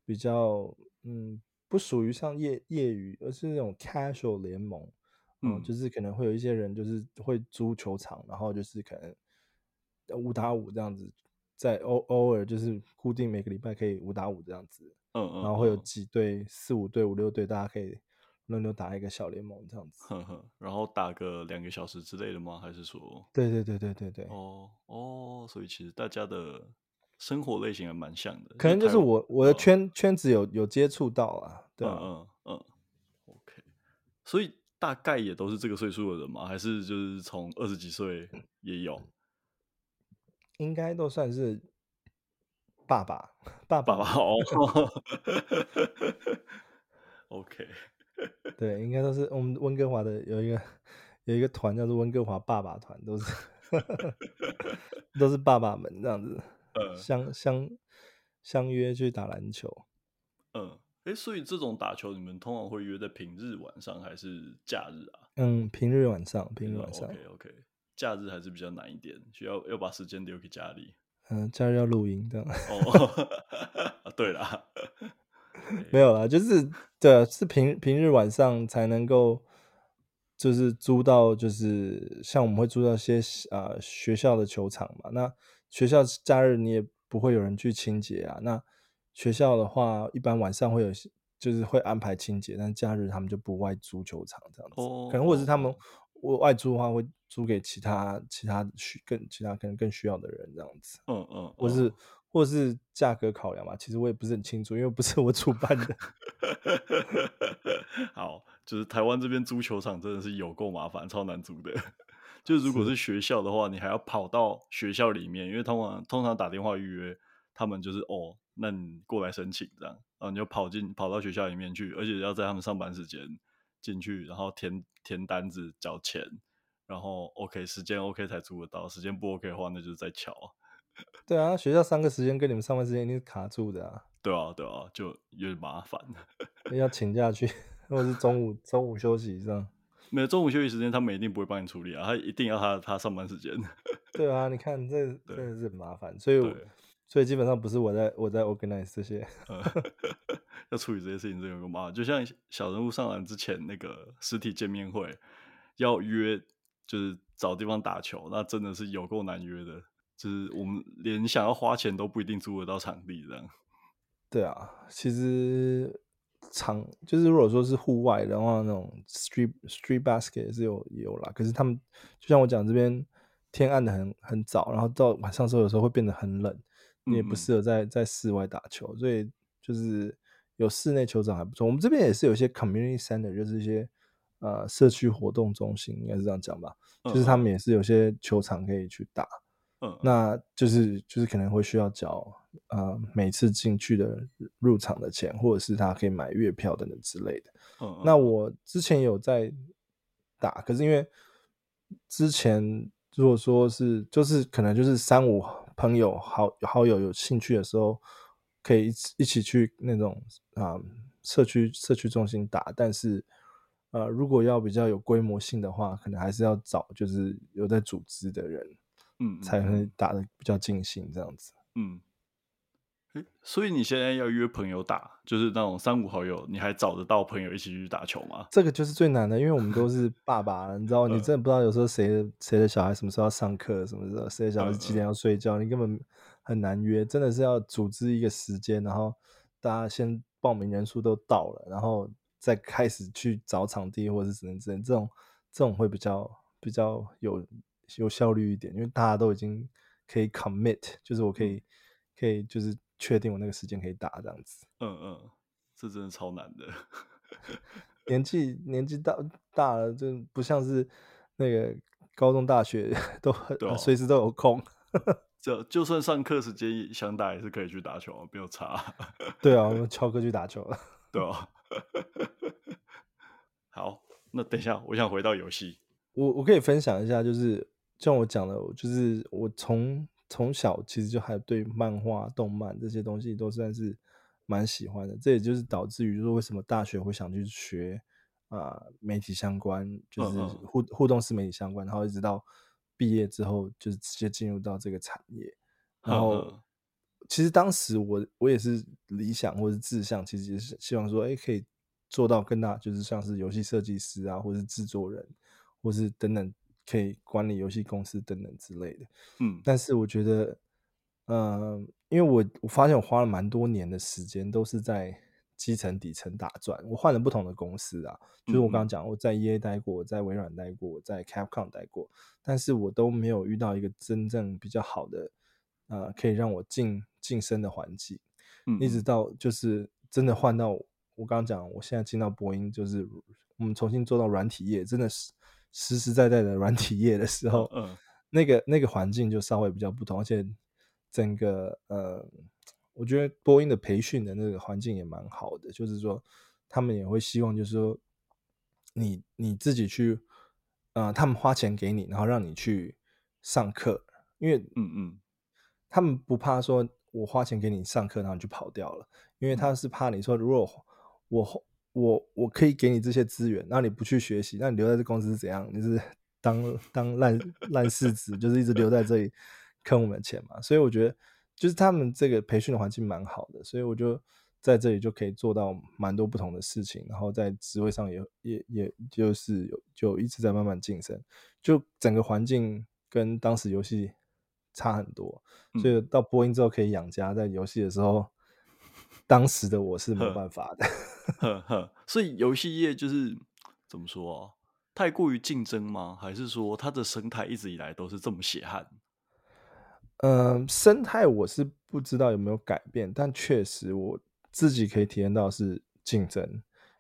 比较嗯，不属于像业业余，而是那种 casual 联盟。嗯，嗯，就是可能会有一些人就是会租球场，然后就是可能五打五这样子，在偶偶尔就是固定每个礼拜可以五打五这样子。嗯嗯，然后会有几队，四五队、五六队，大家可以。轮流打一个小联盟这样子，呵呵，然后打个两个小时之类的吗？还是说？对对对对对对。哦哦，所以其实大家的生活类型还蛮像的。可能就是我我的圈、哦、圈子有有接触到啊，对啊嗯嗯嗯。OK，所以大概也都是这个岁数的人吗？还是就是从二十几岁也有？应该都算是爸爸爸爸好。哦。OK。对，应该都是我们温哥华的有一个有一个团叫做温哥华爸爸团，都是 都是爸爸们这样子，呃、相相相约去打篮球。嗯，哎，所以这种打球你们通常会约在平日晚上还是假日啊？嗯，平日晚上，平日晚上。OK OK，假日还是比较难一点，需要要把时间留给家里。嗯，假日要录音这样。哦，对啦。没有啦，就是对，是平平日晚上才能够，就是租到，就是像我们会租到一些啊、呃、学校的球场嘛。那学校假日你也不会有人去清洁啊。那学校的话，一般晚上会有，就是会安排清洁，但假日他们就不外租球场这样子。哦，可能或者是他们我外租的话，会租给其他其他需更其他可能更需要的人这样子。嗯嗯，或是。或是价格考量嘛，其实我也不是很清楚，因为不是我主办的。好，就是台湾这边租球场真的是有够麻烦，超难租的。就是如果是学校的话，你还要跑到学校里面，因为通常通常打电话预约，他们就是哦，那你过来申请这样，然后你就跑进跑到学校里面去，而且要在他们上班时间进去，然后填填单子交钱，然后 OK 时间 OK 才租得到，时间不 OK 的话，那就是在乔。对啊，学校上课时间跟你们上班时间一定是卡住的啊。对啊，对啊，就有点麻烦。要请假去，或者是中午中午休息这样。没有中午休息时间，他们一定不会帮你处理啊，他一定要他他上班时间。对啊，你看这 真的是很麻烦，所以对所以基本上不是我在我在 organize 这些，要处理这些事情真的有个麻烦。就像小人物上篮之前那个实体见面会，要约就是找地方打球，那真的是有够难约的。就是我们连想要花钱都不一定租得到场地这样。对啊，其实场就是如果说是户外的话，那种 street street basket 也是有有啦。可是他们就像我讲这边天暗的很很早，然后到晚上时候有时候会变得很冷，你也不适合在在室外打球，所以就是有室内球场还不错。我们这边也是有一些 community center，就是一些呃社区活动中心，应该是这样讲吧，就是他们也是有些球场可以去打。嗯，那就是就是可能会需要缴呃每次进去的入场的钱，或者是他可以买月票等等之类的。嗯，那我之前有在打，可是因为之前如果说是就是可能就是三五朋友好好友有兴趣的时候，可以一起一起去那种啊、呃、社区社区中心打，但是呃如果要比较有规模性的话，可能还是要找就是有在组织的人。嗯，才会打的比较尽兴这样子。嗯，所以你现在要约朋友打，就是那种三五好友，你还找得到朋友一起去打球吗？这个就是最难的，因为我们都是爸爸了，你知道，你真的不知道有时候谁谁的小孩什么时候要上课，什么时候谁的小孩几点要睡觉，你根本很难约。真的是要组织一个时间，然后大家先报名人数都到了，然后再开始去找场地或者是怎样怎样，这种这种会比较比较有。有效率一点，因为大家都已经可以 commit，就是我可以可以就是确定我那个时间可以打这样子。嗯嗯，这真的超难的。年纪年纪大大了，就不像是那个高中大学 都很随、哦、时都有空。就就算上课时间想打也是可以去打球，没有差。对啊，我们翘课去打球了。对啊。好，那等一下，我想回到游戏。我我可以分享一下，就是。像我讲的，就是我从从小其实就还对漫画、动漫这些东西都算是蛮喜欢的。这也就是导致于说，为什么大学会想去学啊、呃、媒体相关，就是互互动式媒体相关，然后一直到毕业之后，就是直接进入到这个产业。然后其实当时我我也是理想或者志向，其实也是希望说，哎，可以做到更大，就是像是游戏设计师啊，或者是制作人，或是等等。可以管理游戏公司等等之类的，嗯，但是我觉得，嗯、呃，因为我我发现我花了蛮多年的时间都是在基层底层打转，我换了不同的公司啊，就是我刚刚讲我在 EA 待过，我在微软待过，在 Capcom 待过，但是我都没有遇到一个真正比较好的，呃，可以让我晋晋升的环境，嗯，一直到就是真的换到我刚刚讲，我现在进到波音，就是我们重新做到软体业，真的是。实实在在的软体业的时候，嗯，那个那个环境就稍微比较不同，而且整个呃，我觉得波音的培训的那个环境也蛮好的，就是说他们也会希望，就是说你你自己去，呃，他们花钱给你，然后让你去上课，因为嗯嗯，他们不怕说我花钱给你上课，然后你就跑掉了，因为他是怕你说如果我。我我可以给你这些资源，那你不去学习，那你留在这公司是怎样？你是当当烂烂柿子，就是一直留在这里坑我们的钱嘛？所以我觉得，就是他们这个培训的环境蛮好的，所以我就在这里就可以做到蛮多不同的事情，然后在职位上也也也就是有就一直在慢慢晋升，就整个环境跟当时游戏差很多，所以到播音之后可以养家，在游戏的时候。当时的我是没有办法的，呵呵，所以游戏业就是怎么说啊？太过于竞争吗？还是说它的生态一直以来都是这么血汗？嗯、呃，生态我是不知道有没有改变，但确实我自己可以体验到是竞争，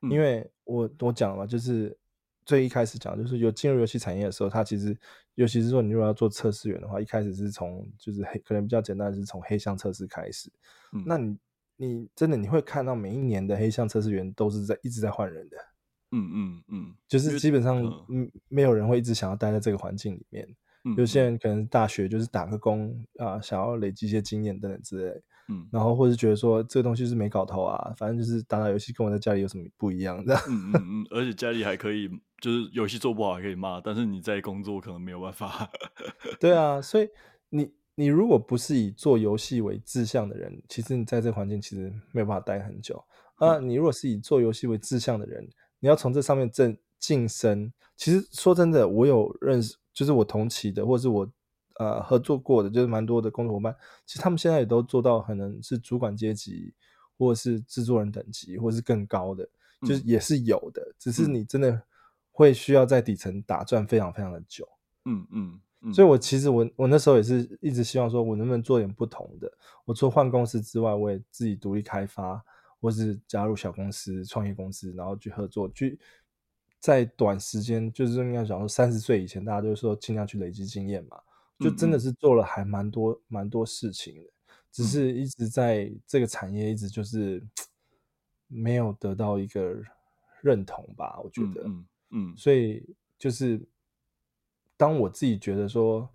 嗯、因为我我讲了嘛，就是最一开始讲，就是有进入游戏产业的时候，它其实尤其是说你如果要做测试员的话，一开始是从就是黑，可能比较简单，是从黑箱测试开始，嗯、那你。你真的你会看到每一年的黑箱测试员都是在一直在换人的，嗯嗯嗯，就是基本上嗯没有人会一直想要待在这个环境里面，嗯、有些人可能大学就是打个工啊，想要累积一些经验等等之类，嗯，然后或者觉得说这个东西是没搞头啊，反正就是打打游戏跟我在家里有什么不一样的，嗯嗯嗯，而且家里还可以就是游戏做不好还可以骂，但是你在工作可能没有办法，对啊，所以你。你如果不是以做游戏为志向的人，其实你在这个环境其实没有办法待很久。啊，你如果是以做游戏为志向的人，你要从这上面正晋升。其实说真的，我有认识，就是我同期的，或者是我呃合作过的，就是蛮多的工作伙伴，其实他们现在也都做到可能是主管阶级，或者是制作人等级，或者是更高的，就是也是有的。只是你真的会需要在底层打转非常非常的久。嗯嗯。嗯，所以我其实我我那时候也是一直希望说，我能不能做点不同的。我除了换公司之外，我也自己独立开发，或是加入小公司、创业公司，然后去合作，去在短时间，就是应该讲说三十岁以前，大家都说尽量去累积经验嘛，就真的是做了还蛮多蛮、多事情的，只是一直在这个产业一直就是没有得到一个认同吧，我觉得，嗯，嗯，嗯，所以就是。当我自己觉得说，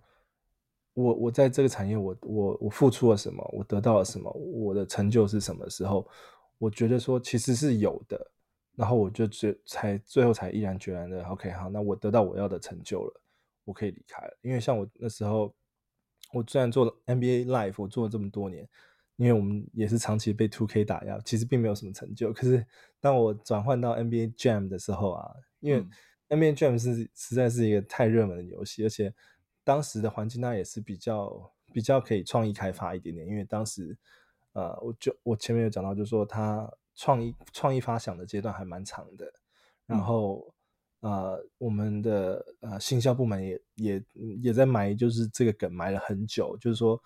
我我在这个产业我，我我付出了什么，我得到了什么，我的成就是什么时候，我觉得说其实是有的，然后我就最才最后才毅然决然的，OK，好，那我得到我要的成就了，我可以离开了。因为像我那时候，我虽然做了 NBA Life，我做了这么多年，因为我们也是长期被 Two K 打压，其实并没有什么成就。可是当我转换到 NBA Jam 的时候啊，因为、NBA Jam 是实在是一个太热门的游戏，而且当时的环境那也是比较比较可以创意开发一点点，因为当时呃，我就我前面有讲到，就是说他创意创意发想的阶段还蛮长的，然后、嗯、呃，我们的呃行销部门也也也在埋，就是这个梗埋了很久，就是说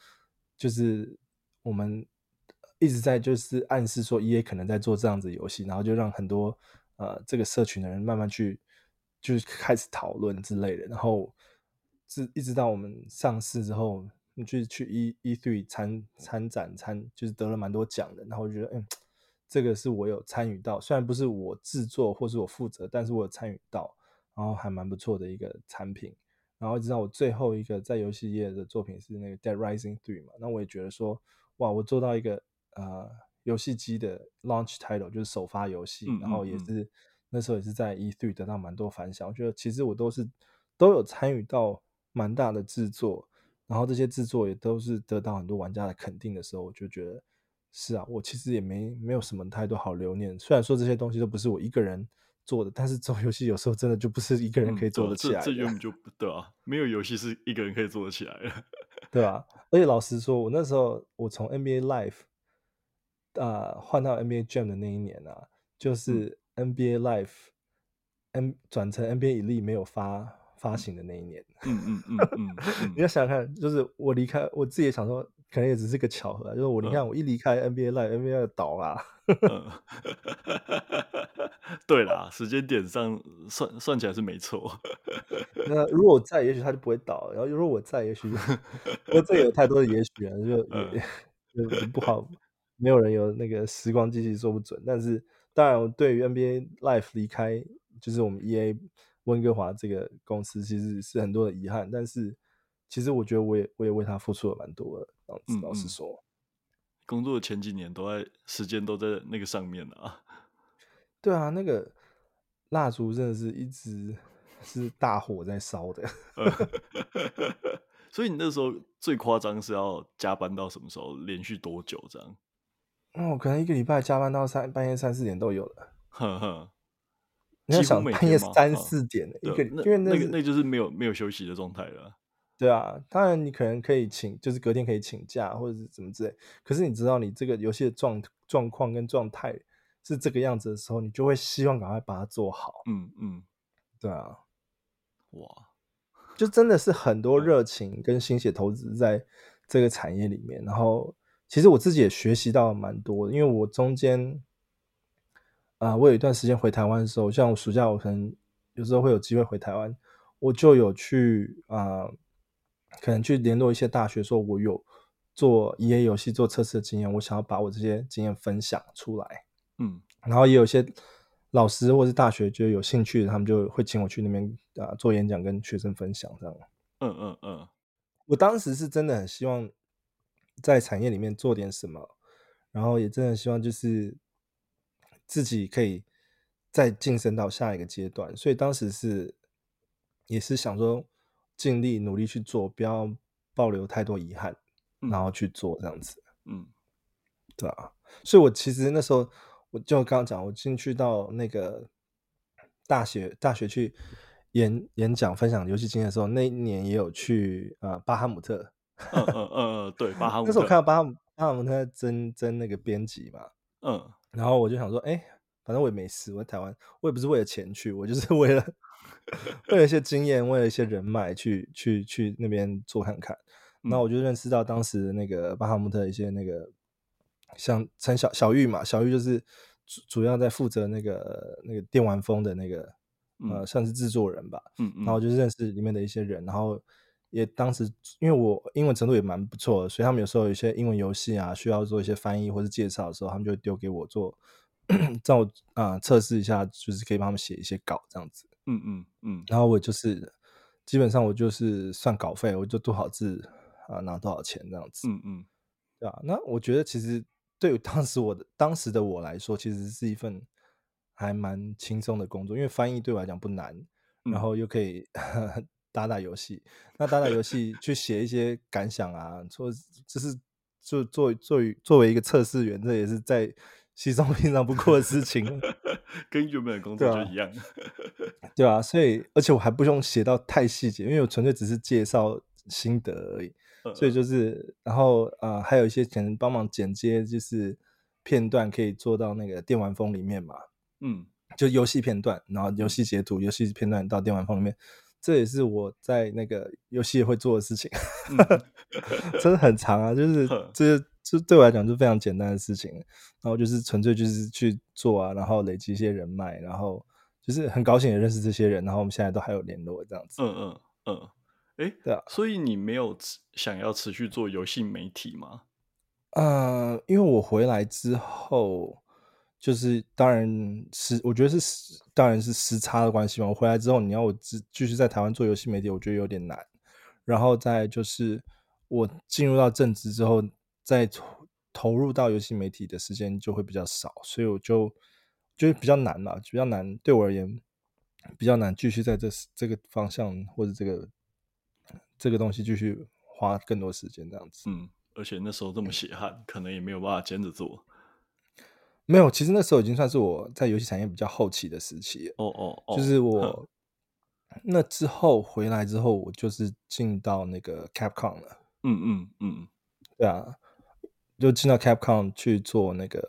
就是我们一直在就是暗示说 EA 可能在做这样子游戏，然后就让很多呃这个社群的人慢慢去。就是开始讨论之类的，然后是一直到我们上市之后，就去 E E three 参参展参，就是得了蛮多奖的。然后我觉得，嗯，这个是我有参与到，虽然不是我制作或是我负责，但是我有参与到，然后还蛮不错的一个产品。然后一直到我最后一个在游戏业的作品是那个 Dead Rising Three 嘛，那我也觉得说，哇，我做到一个呃游戏机的 launch title，就是首发游戏，然后也是。那时候也是在 E3 得到蛮多反响，我觉得其实我都是都有参与到蛮大的制作，然后这些制作也都是得到很多玩家的肯定的时候，我就觉得是啊，我其实也没没有什么太多好留念。虽然说这些东西都不是我一个人做的，但是做游戏有时候真的就不是一个人可以做得起来的。这这原本就不对啊，没有游戏是一个人可以做得起来的，对啊，而且老实说，我那时候我从 NBA Live 啊、呃、换到 NBA Jam 的那一年啊，就是。嗯 NBA Live，N 转成 NBA Elite 没有发发行的那一年，嗯嗯嗯嗯，嗯 你要想想看，就是我离开，我自己也想说，可能也只是个巧合，就是我你看，我一离开 NBA 就倒了。嗯、对啦，时间点上算算起来是没错。那如果我在，也许他就不会倒。然后如果我在，也许，因为这有太多的也许啊，就就不好，没有人有那个时光机器说不准，但是。当然，我对于 NBA Life 离开，就是我们 EA 温哥华这个公司，其实是很多的遗憾。但是，其实我觉得我也我也为他付出了蛮多的。老实老实说，工作的前几年都在时间都在那个上面啊。对啊，那个蜡烛真的是一直是大火在烧的。所以你那时候最夸张是要加班到什么时候？连续多久这样？哦，可能一个礼拜加班到三半夜三四点都有了。呵呵，你要想半夜三四点，一个因为那个那就是没有没有休息的状态了。对啊，当然你可能可以请，就是隔天可以请假或者是怎么之类。可是你知道你这个游戏的状状况跟状态是这个样子的时候，你就会希望赶快把它做好。嗯嗯，对啊，哇，就真的是很多热情跟心血投资在这个产业里面，然后。其实我自己也学习到蛮多的，因为我中间啊、呃，我有一段时间回台湾的时候，像我暑假我可能有时候会有机会回台湾，我就有去啊、呃，可能去联络一些大学，说我有做 EA 游戏做测试的经验，我想要把我这些经验分享出来，嗯，然后也有一些老师或是大学就有兴趣的，他们就会请我去那边啊、呃、做演讲，跟学生分享这样。嗯嗯嗯，我当时是真的很希望。在产业里面做点什么，然后也真的希望就是自己可以再晋升到下一个阶段，所以当时是也是想说尽力努力去做，不要保留太多遗憾，然后去做这样子。嗯，对啊，所以我其实那时候我就刚刚讲，我进去到那个大学大学去演演讲分享游戏经验的时候，那一年也有去啊、呃、巴哈姆特。嗯嗯嗯对，巴哈姆特。那时候我看到巴哈巴哈姆特在争争那个编辑嘛，嗯，然后我就想说，哎、欸，反正我也没事，我在台湾，我也不是为了钱去，我就是为了 为了一些经验，为了一些人脉，去去去那边做看看。那、嗯、我就认识到当时那个巴哈姆特一些那个像陈小小玉嘛，小玉就是主主要在负责那个那个电玩风的那个、嗯、呃，算是制作人吧。嗯嗯。然后就是认识里面的一些人，然后也当时因为我英文程度也蛮不错的，所以他们有时候有一些英文游戏啊，需要做一些翻译或者介绍的时候，他们就丢给我做，让我啊、呃、测试一下，就是可以帮他们写一些稿这样子。嗯嗯嗯。然后我就是基本上我就是算稿费，我就多少字。啊，拿多少钱这样子？嗯嗯，对啊？那我觉得其实对于当时我的当时的我来说，其实是一份还蛮轻松的工作，因为翻译对我来讲不难，嗯、然后又可以打打游戏。那打打游戏去写一些感想啊，说就是就作作为作为一个测试员，这也是在稀松平常不过的事情，跟原本的工作就一样，对啊，所以而且我还不用写到太细节，因为我纯粹只是介绍心得而已。所以就是，然后啊、呃，还有一些可能帮忙剪接，就是片段可以做到那个电玩风里面嘛。嗯，就游戏片段，然后游戏截图、游戏片段到电玩风里面，这也是我在那个游戏会做的事情。嗯、真的很长啊，就是这这对我来讲就非常简单的事情。然后就是纯粹就是去做啊，然后累积一些人脉，然后就是很高兴也认识这些人，然后我们现在都还有联络这样子。嗯嗯嗯。哎，诶对啊，所以你没有想要持续做游戏媒体吗？呃，因为我回来之后，就是当然是我觉得是当然是时差的关系嘛。我回来之后，你要我继继续在台湾做游戏媒体，我觉得有点难。然后再就是我进入到正职之后，再投投入到游戏媒体的时间就会比较少，所以我就就是比较难嘛，比较难对我而言比较难继续在这这个方向或者这个。这个东西继续花更多时间，这样子。嗯，而且那时候这么血汗，可能也没有办法兼着做。没有，其实那时候已经算是我在游戏产业比较后期的时期。哦哦哦，就是我那之后回来之后，我就是进到那个 Capcom 了。嗯嗯嗯，对啊，就进到 Capcom 去做那个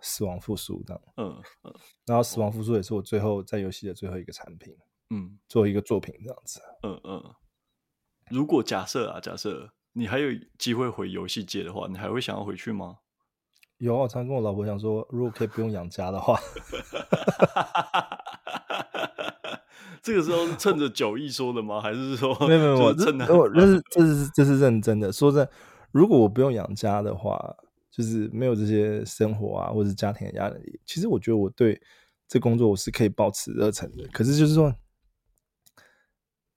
死亡复苏这样。嗯嗯，然后死亡复苏也是我最后在游戏的最后一个产品。嗯，做一个作品这样子。嗯嗯。如果假设啊，假设你还有机会回游戏界的话，你还会想要回去吗？有啊，我常跟我老婆讲说，如果可以不用养家的话，这个时候是趁着酒意说的吗？还是说没有没有，我真的，我这是这是这是认真的。说真的，如果我不用养家的话，就是没有这些生活啊，或者是家庭的压力，其实我觉得我对这工作我是可以保持热忱的。可是就是说。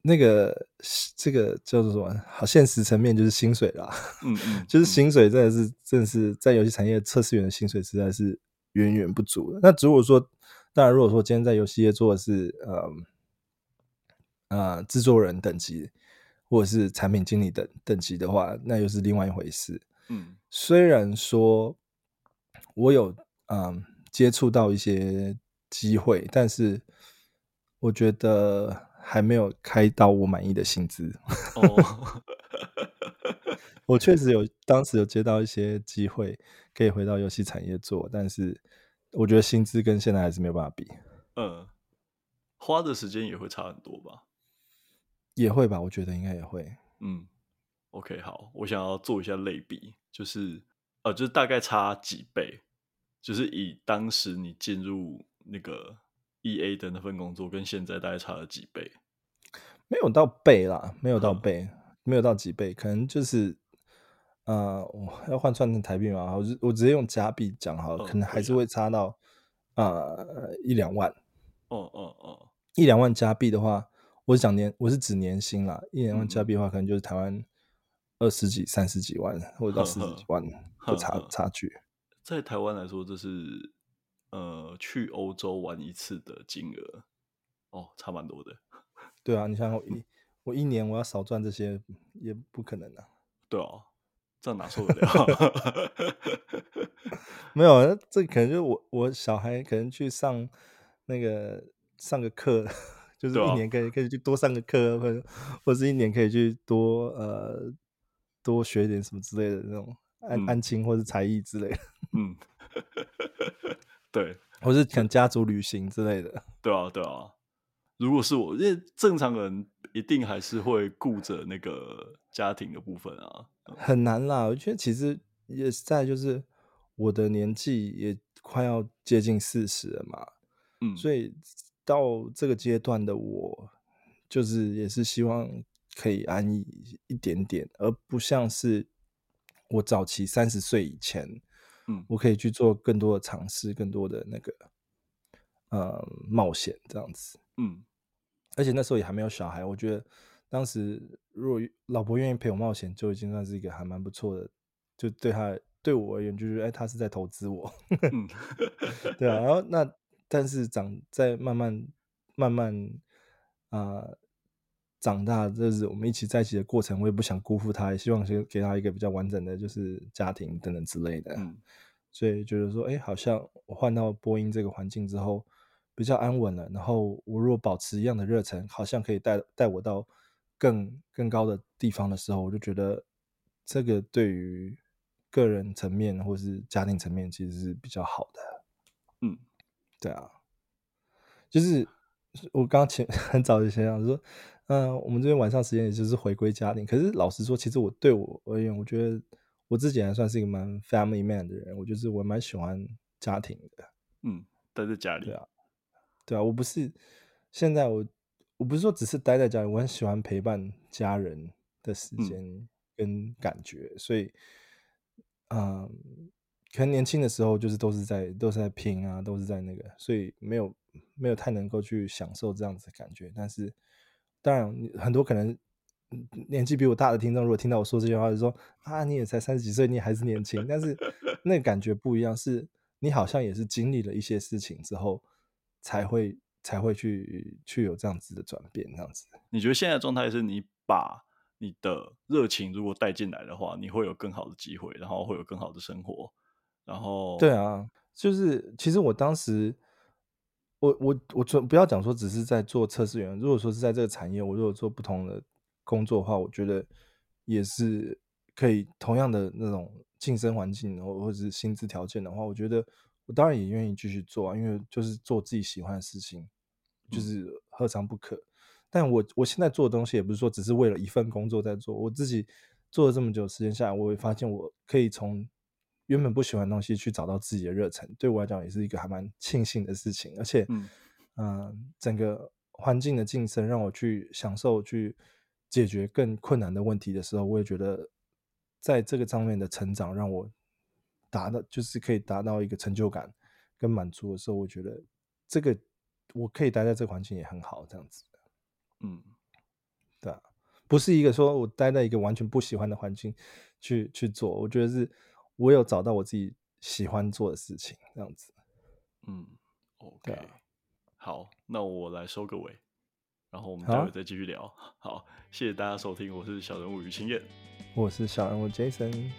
那个这个叫做什么？好，现实层面就是薪水啦。嗯嗯，就是薪水真的是，真的是在游戏产业测试员的薪水实在是远远不足的。那如果说，当然，如果说今天在游戏业做的是呃呃制作人等级，或者是产品经理等等级的话，那又是另外一回事。嗯，虽然说我有嗯、呃、接触到一些机会，但是我觉得。还没有开到我满意的薪资。哦，我确实有当时有接到一些机会，可以回到游戏产业做，但是我觉得薪资跟现在还是没有办法比。嗯，花的时间也会差很多吧？也会吧，我觉得应该也会。嗯，OK，好，我想要做一下类比，就是呃，就是大概差几倍，就是以当时你进入那个。E A 的那份工作跟现在大概差了几倍？没有到倍啦，没有到倍，嗯、没有到几倍，可能就是呃，我要换算成台币嘛，我我直接用加币讲好了，嗯、可能还是会差到啊、呃、一两万。哦哦哦，一两万加币的话，我是讲年，我是指年薪啦，一两万加币的话，嗯、可能就是台湾二十几、三十几万，或者到四十几万的差差距。在台湾来说，这是。呃，去欧洲玩一次的金额，哦，差蛮多的。对啊，你想我一我一年我要少赚这些也不可能啊。对啊，这哪受得了？没有，这可能就是我我小孩可能去上那个上个课，就是一年可以可以去多上个课，或者或者是一年可以去多呃多学点什么之类的那种安、嗯、安亲或者才艺之类的。嗯。对，或是讲家族旅行之类的。对啊，对啊。如果是我，因为正常人一定还是会顾着那个家庭的部分啊，很难啦。我觉得其实也是在就是我的年纪也快要接近四十了嘛，嗯，所以到这个阶段的我，就是也是希望可以安逸一点点，而不像是我早期三十岁以前，嗯，我可以去做更多的尝试，更多的那个呃冒险这样子，嗯。而且那时候也还没有小孩，我觉得当时如果老婆愿意陪我冒险，就已经算是一个还蛮不错的。就对他对我而言，就是哎，他是在投资我，嗯、对啊。然后那但是长在慢慢慢慢啊、呃、长大，就是我们一起在一起的过程，我也不想辜负他，也希望先给他一个比较完整的，就是家庭等等之类的。嗯、所以觉得说，哎，好像我换到播音这个环境之后。比较安稳了，然后我如果保持一样的热忱，好像可以带带我到更更高的地方的时候，我就觉得这个对于个人层面或是家庭层面其实是比较好的。嗯，对啊，就是我刚前 很早就先讲说，嗯、呃，我们这边晚上时间也就是回归家庭。可是老实说，其实我对我而言，我觉得我自己还算是一个蛮 family man 的人，我就是我蛮喜欢家庭的。嗯，待在家里。对啊。对啊，我不是现在我我不是说只是待在家里，我很喜欢陪伴家人的时间跟感觉，嗯、所以，嗯，可能年轻的时候就是都是在都是在拼啊，都是在那个，所以没有没有太能够去享受这样子的感觉。但是，当然很多可能年纪比我大的听众，如果听到我说这句话，就说啊，你也才三十几岁，你还是年轻，但是 那个感觉不一样，是你好像也是经历了一些事情之后。才会才会去去有这样子的转变，这样子。你觉得现在的状态是你把你的热情如果带进来的话，你会有更好的机会，然后会有更好的生活，然后对啊，就是其实我当时，我我我不要讲说只是在做测试员，如果说是在这个产业，我如果做不同的工作的话，我觉得也是可以同样的那种晋升环境，或或者是薪资条件的话，我觉得。我当然也愿意继续做啊，因为就是做自己喜欢的事情，就是何尝不可。嗯、但我我现在做的东西也不是说只是为了一份工作在做，我自己做了这么久时间下来，我会发现我可以从原本不喜欢的东西去找到自己的热忱，对我来讲也是一个还蛮庆幸的事情。而且，嗯、呃，整个环境的晋升让我去享受去解决更困难的问题的时候，我也觉得在这个上面的成长让我。达到就是可以达到一个成就感跟满足的时候，我觉得这个我可以待在这个环境也很好，这样子。嗯，对啊，不是一个说我待在一个完全不喜欢的环境去去做，我觉得是我有找到我自己喜欢做的事情，这样子。嗯，OK，啊，好，那我来收个尾，然后我们待会再继续聊。好，好，谢谢大家收听，我是小人物于清燕，我是小人物 Jason。